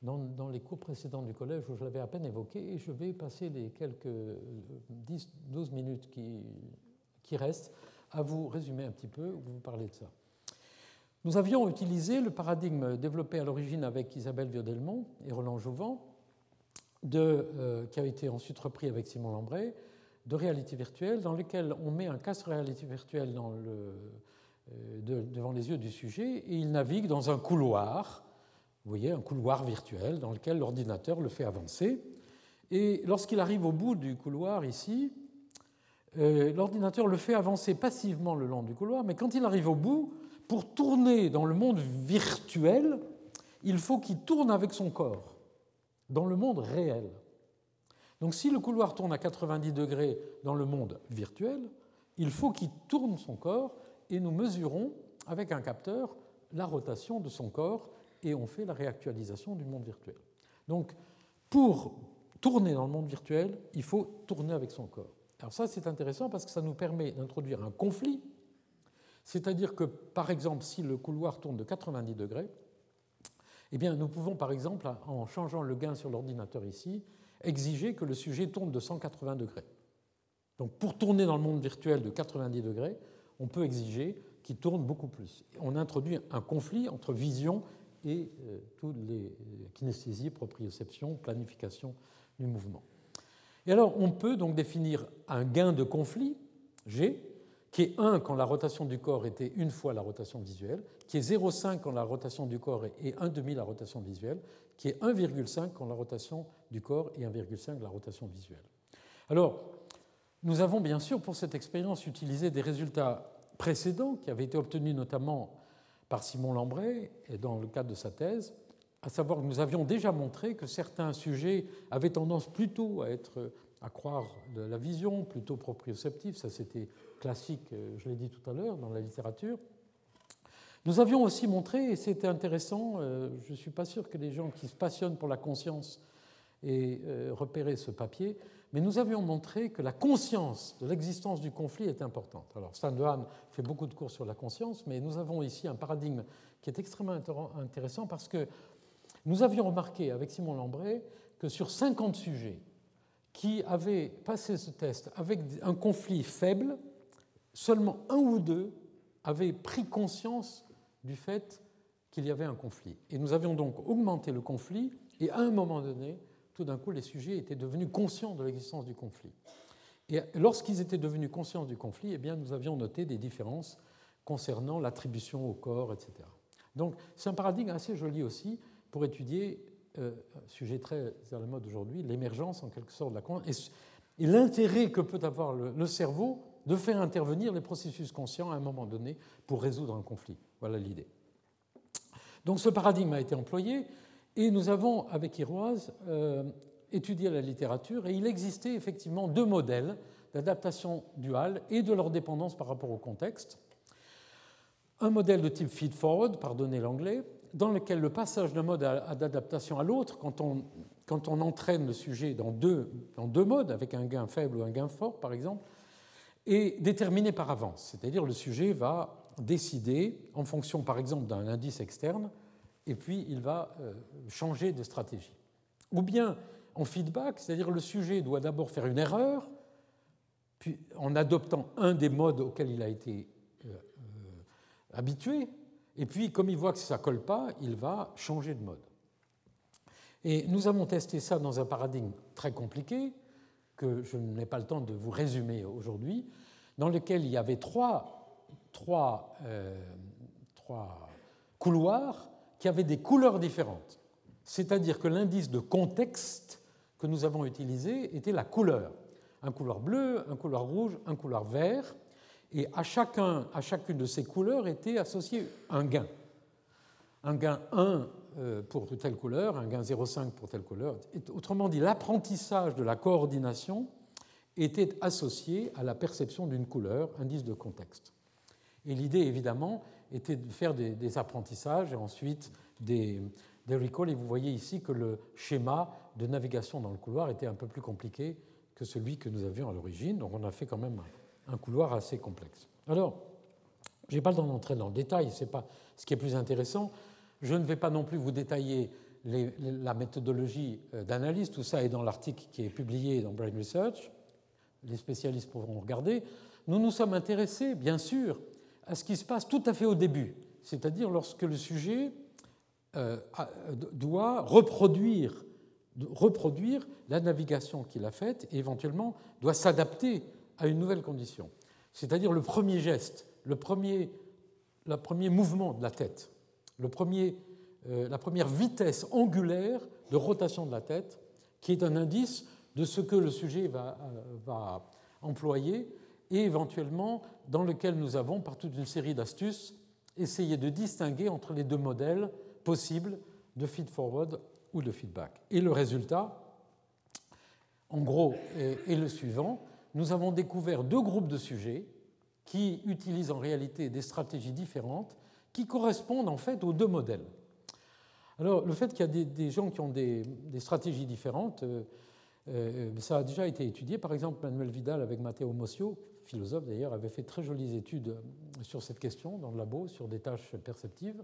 dans, les cours précédents du collège, où je l'avais à peine évoqué, et je vais passer les quelques 10-12 euh, minutes qui, restent à vous résumer un petit peu, vous parler de ça. Nous avions utilisé le paradigme développé à l'origine avec Isabelle Viodelmont et Roland Jouvent de, qui a été ensuite repris avec Simon Lambray, de réalité virtuelle, dans lequel on met un casque réalité virtuelle dans le, devant les yeux du sujet et il navigue dans un couloir, vous voyez, un couloir virtuel dans lequel l'ordinateur le fait avancer. Et lorsqu'il arrive au bout du couloir ici, euh, l'ordinateur le fait avancer passivement le long du couloir, mais quand il arrive au bout, pour tourner dans le monde virtuel, il faut qu'il tourne avec son corps, dans le monde réel. Donc si le couloir tourne à 90 degrés dans le monde virtuel, il faut qu'il tourne son corps et nous mesurons avec un capteur la rotation de son corps et on fait la réactualisation du monde virtuel. Donc pour tourner dans le monde virtuel, il faut tourner avec son corps. Alors ça, c'est intéressant parce que ça nous permet d'introduire un conflit, c'est-à-dire que, par exemple, si le couloir tourne de 90 degrés, eh bien, nous pouvons, par exemple, en changeant le gain sur l'ordinateur ici, exiger que le sujet tourne de 180 degrés. Donc, pour tourner dans le monde virtuel de 90 degrés, on peut exiger qu'il tourne beaucoup plus. On introduit un conflit entre vision et euh, toutes les kinesthésies, proprioception, planification du mouvement. Et alors, on peut donc définir un gain de conflit, G, qui est 1 quand la rotation du corps était une fois la rotation visuelle, qui est 0,5 quand la rotation du corps est 1 demi la rotation visuelle, qui est 1,5 quand la rotation du corps est 1,5 la rotation visuelle. Alors, nous avons bien sûr pour cette expérience utilisé des résultats précédents qui avaient été obtenus notamment par Simon Lambray dans le cadre de sa thèse, à savoir que nous avions déjà montré que certains sujets avaient tendance plutôt à être à croire de la vision, plutôt proprioceptive, ça c'était classique, euh, je l'ai dit tout à l'heure, dans la littérature. Nous avions aussi montré, et c'était intéressant, euh, je ne suis pas sûr que les gens qui se passionnent pour la conscience aient euh, repéré ce papier, mais nous avions montré que la conscience de l'existence du conflit est importante. Alors, Stan Dehaene fait beaucoup de cours sur la conscience, mais nous avons ici un paradigme qui est extrêmement intéressant parce que nous avions remarqué avec Simon Lambray que sur 50 sujets qui avaient passé ce test avec un conflit faible, seulement un ou deux avaient pris conscience du fait qu'il y avait un conflit. Et nous avions donc augmenté le conflit, et à un moment donné, tout d'un coup, les sujets étaient devenus conscients de l'existence du conflit. Et lorsqu'ils étaient devenus conscients du conflit, eh bien, nous avions noté des différences concernant l'attribution au corps, etc. Donc c'est un paradigme assez joli aussi, pour étudier, euh, sujet très à la mode aujourd'hui, l'émergence en quelque sorte de la conscience et, l'intérêt que peut avoir le, cerveau de faire intervenir les processus conscients à un moment donné pour résoudre un conflit. Voilà l'idée. Donc ce paradigme a été employé et nous avons, avec Iroise, euh, étudié la littérature et il existait effectivement deux modèles d'adaptation duale et de leur dépendance par rapport au contexte. Un modèle de type feed-forward, pardonnez l'anglais, dans lequel le passage d'un mode d'adaptation à l'autre, quand on, quand on entraîne le sujet dans deux, dans deux modes, avec un gain faible ou un gain fort par exemple, est déterminé par avance. C'est-à-dire le sujet va décider en fonction par exemple d'un indice externe, et puis il va euh, changer de stratégie. Ou bien en feedback, c'est-à-dire le sujet doit d'abord faire une erreur, puis en adoptant un des modes auxquels il a été euh, euh, habitué, et puis, comme il voit que ça ne colle pas, il va changer de mode. Et nous avons testé ça dans un paradigme très compliqué, que je n'ai pas le temps de vous résumer aujourd'hui, dans lequel il y avait trois, couloirs qui avaient des couleurs différentes. C'est-à-dire que l'indice de contexte que nous avons utilisé était la couleur. Un couloir bleu, un couloir rouge, un couloir vert. Et à, chacun, à chacune de ces couleurs était associé un gain. Un gain 1 euh, pour telle couleur, un gain 0,5 pour telle couleur. Autrement dit, l'apprentissage de la coordination était associé à la perception d'une couleur, indice de contexte. Et l'idée, évidemment, était de faire des, apprentissages et ensuite des, recalls. Et vous voyez ici que le schéma de navigation dans le couloir était un peu plus compliqué que celui que nous avions à l'origine. Donc on a fait quand même un couloir assez complexe. Alors, je n'ai pas le temps d'entrer dans le détail, ce n'est pas ce qui est plus intéressant. Je ne vais pas non plus vous détailler la méthodologie euh, d'analyse, tout ça est dans l'article qui est publié dans Brain Research, les spécialistes pourront regarder. Nous nous sommes intéressés, bien sûr, à ce qui se passe tout à fait au début, c'est-à-dire lorsque le sujet euh, doit reproduire reproduire la navigation qu'il a faite et éventuellement doit s'adapter à une nouvelle condition. C'est-à-dire le premier geste, le premier, le premier mouvement de la tête, le premier, euh, la première vitesse angulaire de rotation de la tête, qui est un indice de ce que le sujet va, euh, va employer et éventuellement dans lequel nous avons, par toute une série d'astuces, essayé de distinguer entre les deux modèles possibles de feed-forward ou de feedback. Et le résultat, en gros, est, le suivant. Nous avons découvert deux groupes de sujets qui utilisent en réalité des stratégies différentes qui correspondent en fait aux deux modèles. Alors, le fait qu'il y a des, gens qui ont des, stratégies différentes, euh, ça a déjà été étudié. Par exemple, Manuel Vidal avec Matteo Mossio, philosophe d'ailleurs, avait fait très jolies études sur cette question dans le labo, sur des tâches perceptives.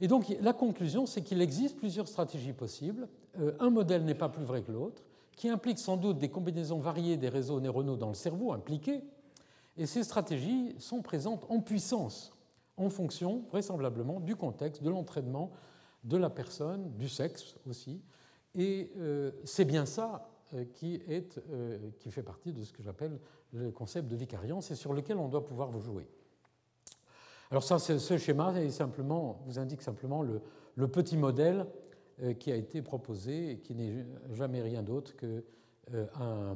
Et donc la conclusion, c'est qu'il existe plusieurs stratégies possibles. Euh, un modèle n'est pas plus vrai que l'autre, qui implique sans doute des combinaisons variées des réseaux neuronaux dans le cerveau impliqués. Et ces stratégies sont présentes en puissance, en fonction vraisemblablement du contexte, de l'entraînement de la personne, du sexe aussi. Et euh, c'est bien ça euh, qui, est, qui fait partie de ce que j'appelle le concept de vicariance et sur lequel on doit pouvoir vous jouer. Alors ça, ce schéma simplement, vous indique simplement le, petit modèle euh, qui a été proposé et qui n'est jamais rien d'autre qu'une euh,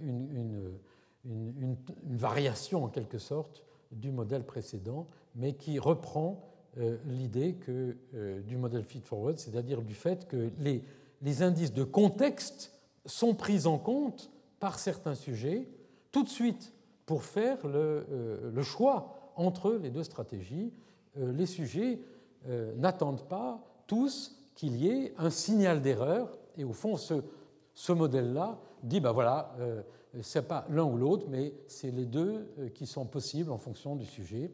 une, une, variation en quelque sorte du modèle précédent, mais qui reprend euh, l'idée que du modèle feed-forward, c'est-à-dire du fait que les, les, indices de contexte sont pris en compte par certains sujets tout de suite pour faire le, le choix entre les deux stratégies, euh, les sujets euh, n'attendent pas tous qu'il y ait un signal d'erreur. Et au fond, ce, ce modèle-là dit, ben voilà, euh, ce n'est pas l'un ou l'autre, mais c'est les deux qui sont possibles en fonction du sujet.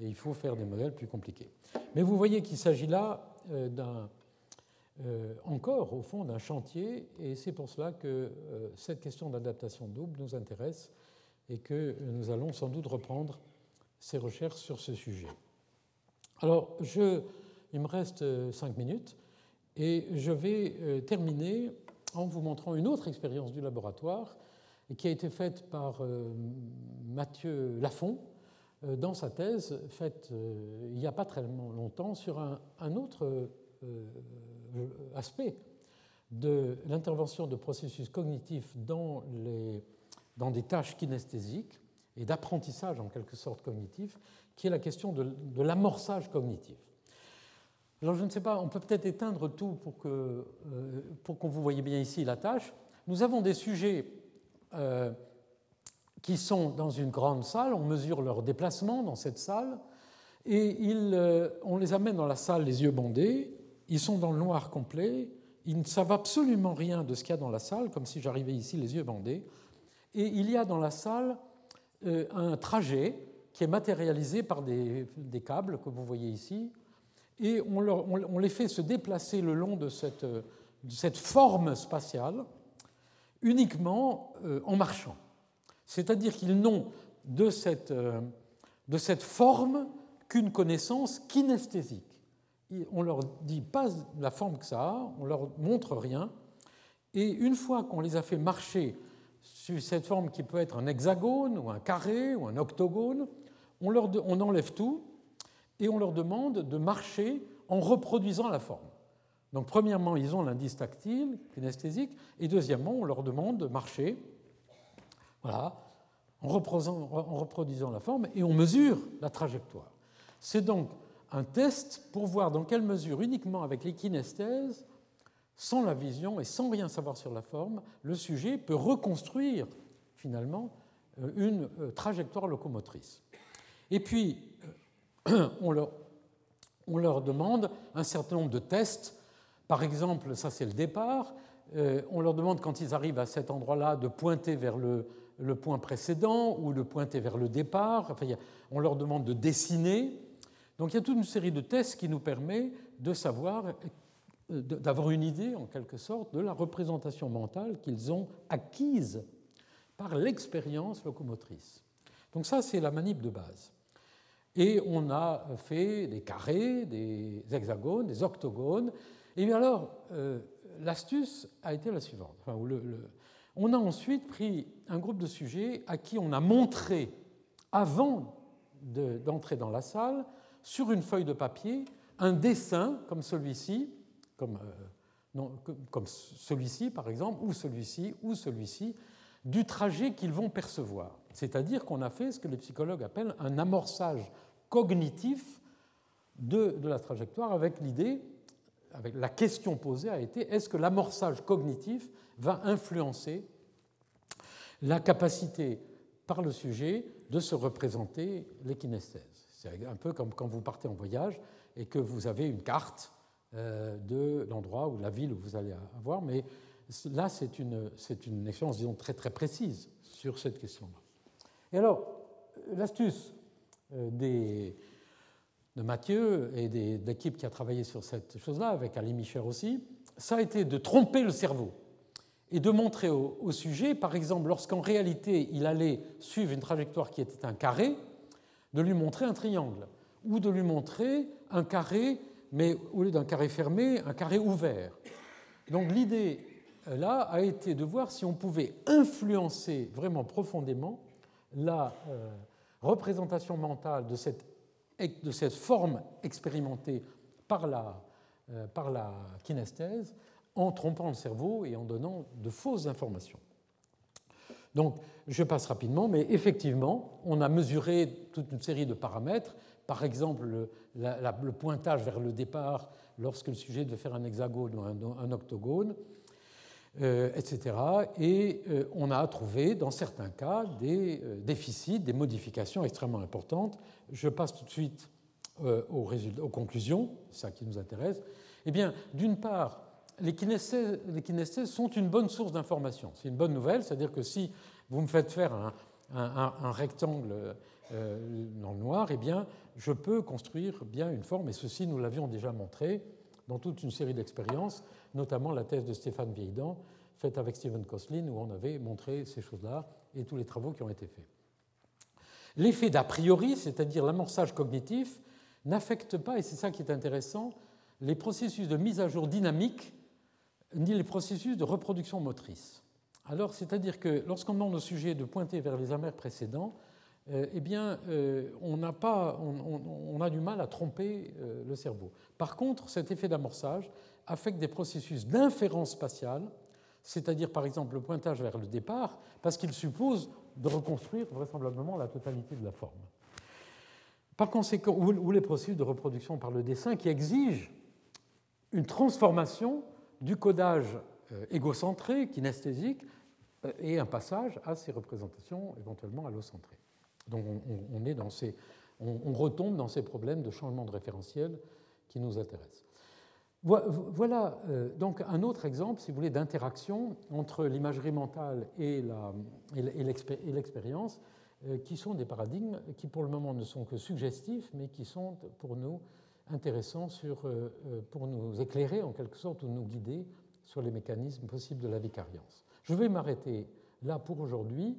Et il faut faire des modèles plus compliqués. Mais vous voyez qu'il s'agit là d'un, encore, au fond, d'un chantier. Et c'est pour cela que cette question d'adaptation double nous intéresse et que nous allons sans doute reprendre ses recherches sur ce sujet. Alors, je, il me reste euh, cinq minutes et je vais euh, terminer en vous montrant une autre expérience du laboratoire qui a été faite par euh, Mathieu Lafont dans sa thèse faite il n'y a pas très longtemps sur un, autre aspect de l'intervention de processus cognitifs dans, les, dans des tâches kinesthésiques et d'apprentissage en quelque sorte cognitif, qui est la question de, l'amorçage cognitif. Alors je ne sais pas, on peut peut-être éteindre tout pour que, euh, pour qu'on vous voyez bien ici la tâche. Nous avons des sujets euh, qui sont dans une grande salle, on mesure leur déplacement dans cette salle, et euh, on les amène dans la salle les yeux bandés, ils sont dans le noir complet, ils ne savent absolument rien de ce qu'il y a dans la salle, comme si j'arrivais ici les yeux bandés, et il y a dans la salle euh, un trajet qui est matérialisé par des, câbles que vous voyez ici, et on, les fait se déplacer le long de cette, forme spatiale uniquement euh, en marchant. C'est-à-dire qu'ils n'ont de cette, euh, de cette forme qu'une connaissance kinesthésique. On leur dit pas la forme que ça a, on leur montre rien, et une fois qu'on les a fait marcher sur cette forme qui peut être un hexagone ou un carré ou un octogone, on, leur on enlève tout et on leur demande de marcher en reproduisant la forme. Donc premièrement, ils ont l'indice tactile, kinesthésique, et deuxièmement, on leur demande de marcher voilà, en, reproduisant, la forme et on mesure la trajectoire. C'est donc un test pour voir dans quelle mesure, uniquement avec les kinesthèses, sans la vision et sans rien savoir sur la forme, le sujet peut reconstruire finalement euh, une euh, trajectoire locomotrice. Et puis, euh, on leur, on leur demande un certain nombre de tests. Par exemple, ça c'est le départ. On leur demande quand ils arrivent à cet endroit-là de pointer vers le, le, point précédent ou de pointer vers le départ. Enfin, on leur demande de dessiner. Donc il y a toute une série de tests qui nous permet de savoir d'avoir une idée, en quelque sorte, de la représentation mentale qu'ils ont acquise par l'expérience locomotrice. Donc ça, c'est la manip de base. Et on a fait des carrés, des hexagones, des octogones. Et bien alors, euh, l'astuce a été la suivante. On a ensuite pris un groupe de sujets à qui on a montré, avant d'entrer dans la salle, sur une feuille de papier, un dessin comme celui-ci, comme, euh, comme celui-ci par exemple, ou celui-ci, ou celui-ci, du trajet qu'ils vont percevoir. C'est-à-dire qu'on a fait ce que les psychologues appellent un amorçage cognitif de, de la trajectoire avec l'idée, avec la question posée a été est-ce que l'amorçage cognitif va influencer la capacité par le sujet de se représenter les kinesthèses C'est un peu comme quand vous partez en voyage et que vous avez une carte euh, de l'endroit ou la ville où vous allez avoir, mais là, c'est une, expérience, disons, très, très précise sur cette question-là. Et alors, l'astuce euh, de Mathieu et de l'équipe qui a travaillé sur cette chose-là, avec Ali Micher aussi, ça a été de tromper le cerveau et de montrer au, sujet, par exemple, lorsqu'en réalité il allait suivre une trajectoire qui était un carré, de lui montrer un triangle, ou de lui montrer un carré, mais au lieu d'un carré fermé, un carré ouvert. Donc l'idée euh, là a été de voir si on pouvait influencer vraiment profondément la euh, représentation mentale de cette, forme expérimentée par la, euh, par la kinesthèse en trompant le cerveau et en donnant de fausses informations. Donc, je passe rapidement, mais effectivement, on a mesuré toute une série de paramètres, par exemple le, pointage vers le départ lorsque le sujet devait faire un hexagone ou un, octogone, euh, etc. Et euh, on a trouvé, dans certains cas, des euh, déficits, des modifications extrêmement importantes. Je passe tout de suite aux, aux, conclusions, c'est ça qui nous intéresse. Eh bien, d'une part, les kinesthèses, sont une bonne source d'information. C'est une bonne nouvelle, c'est-à-dire que si vous me faites faire un, rectangle dans le noir, eh bien, je peux construire bien une forme, et ceci, nous l'avions déjà montré dans toute une série d'expériences notamment la thèse de Stéphane Vieildan, faite avec Stephen Koslin, où on avait montré ces choses-là et tous les travaux qui ont été faits. L'effet d'a priori, c'est-à-dire l'amorçage cognitif, n'affecte pas, et c'est ça qui est intéressant, les processus de mise à jour dynamique ni les processus de reproduction motrice. Alors, c'est-à-dire que lorsqu'on demande au sujet de pointer vers les amers précédents, euh, eh bien, euh, on, a pas, on, a du mal à tromper euh, le cerveau. Par contre, cet effet d'amorçage affecte des processus d'inférence spatiale, c'est-à-dire par exemple le pointage vers le départ, parce qu'il suppose de reconstruire vraisemblablement la totalité de la forme. Par conséquent, ou les processus de reproduction par le dessin qui exigent une transformation du codage euh, égocentré, kinesthésique, euh, et un passage à ces représentations éventuellement allocentrées. Donc on, est dans ces, on retombe dans ces problèmes de changement de référentiel qui nous intéressent. Voilà euh, donc un autre exemple, si vous voulez, d'interaction entre l'imagerie mentale et l'expérience, qui sont des paradigmes qui pour le moment ne sont que suggestifs, mais qui sont pour nous intéressants euh, pour nous éclairer en quelque sorte ou nous guider sur les mécanismes possibles de la vicariance. Je vais m'arrêter là pour aujourd'hui.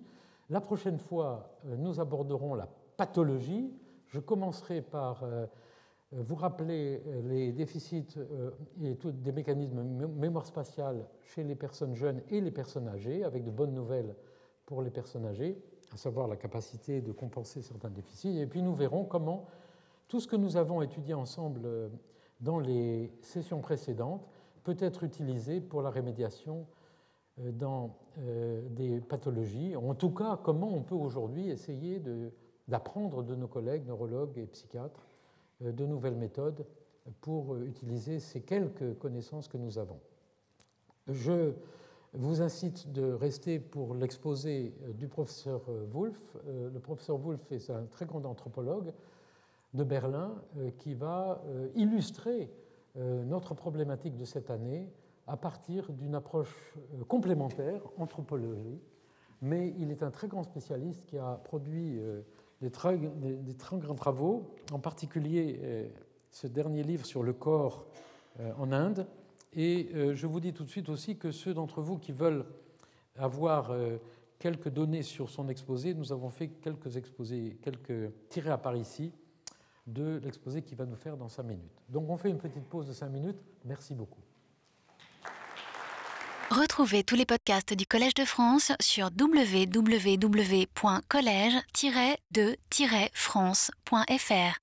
La prochaine fois, nous aborderons la pathologie. Je commencerai par euh, vous rappelez euh, les déficits euh, et tous des mécanismes mémoire spatiale chez les personnes jeunes et les personnes âgées, avec de bonnes nouvelles pour les personnes âgées, à savoir la capacité de compenser certains déficits. Et puis nous verrons comment tout ce que nous avons étudié ensemble dans les sessions précédentes peut être utilisé pour la rémédiation dans des pathologies. En tout cas, comment on peut aujourd'hui essayer d'apprendre de nos collègues neurologues et psychiatres euh, de nouvelles méthodes pour euh, utiliser ces quelques connaissances que nous avons. Je vous incite de rester pour l'exposé euh, du professeur Wolff. Le professeur Wolff est un très grand anthropologue de Berlin qui va illustrer notre problématique de cette année à partir d'une approche complémentaire anthropologique, mais il est un très grand spécialiste qui a produit des très, grands travaux, en particulier euh, ce dernier livre sur le corps euh, en Inde. Et euh, je vous dis tout de suite aussi que ceux d'entre vous qui veulent avoir quelques données sur son exposé, nous avons fait quelques exposés, quelques tirés à part ici de l'exposé qu'il va nous faire dans 5 minutes. Donc on fait une petite pause de 5 minutes. Merci beaucoup. Retrouvez tous les podcasts du Collège de France sur www.collège-de-france.fr.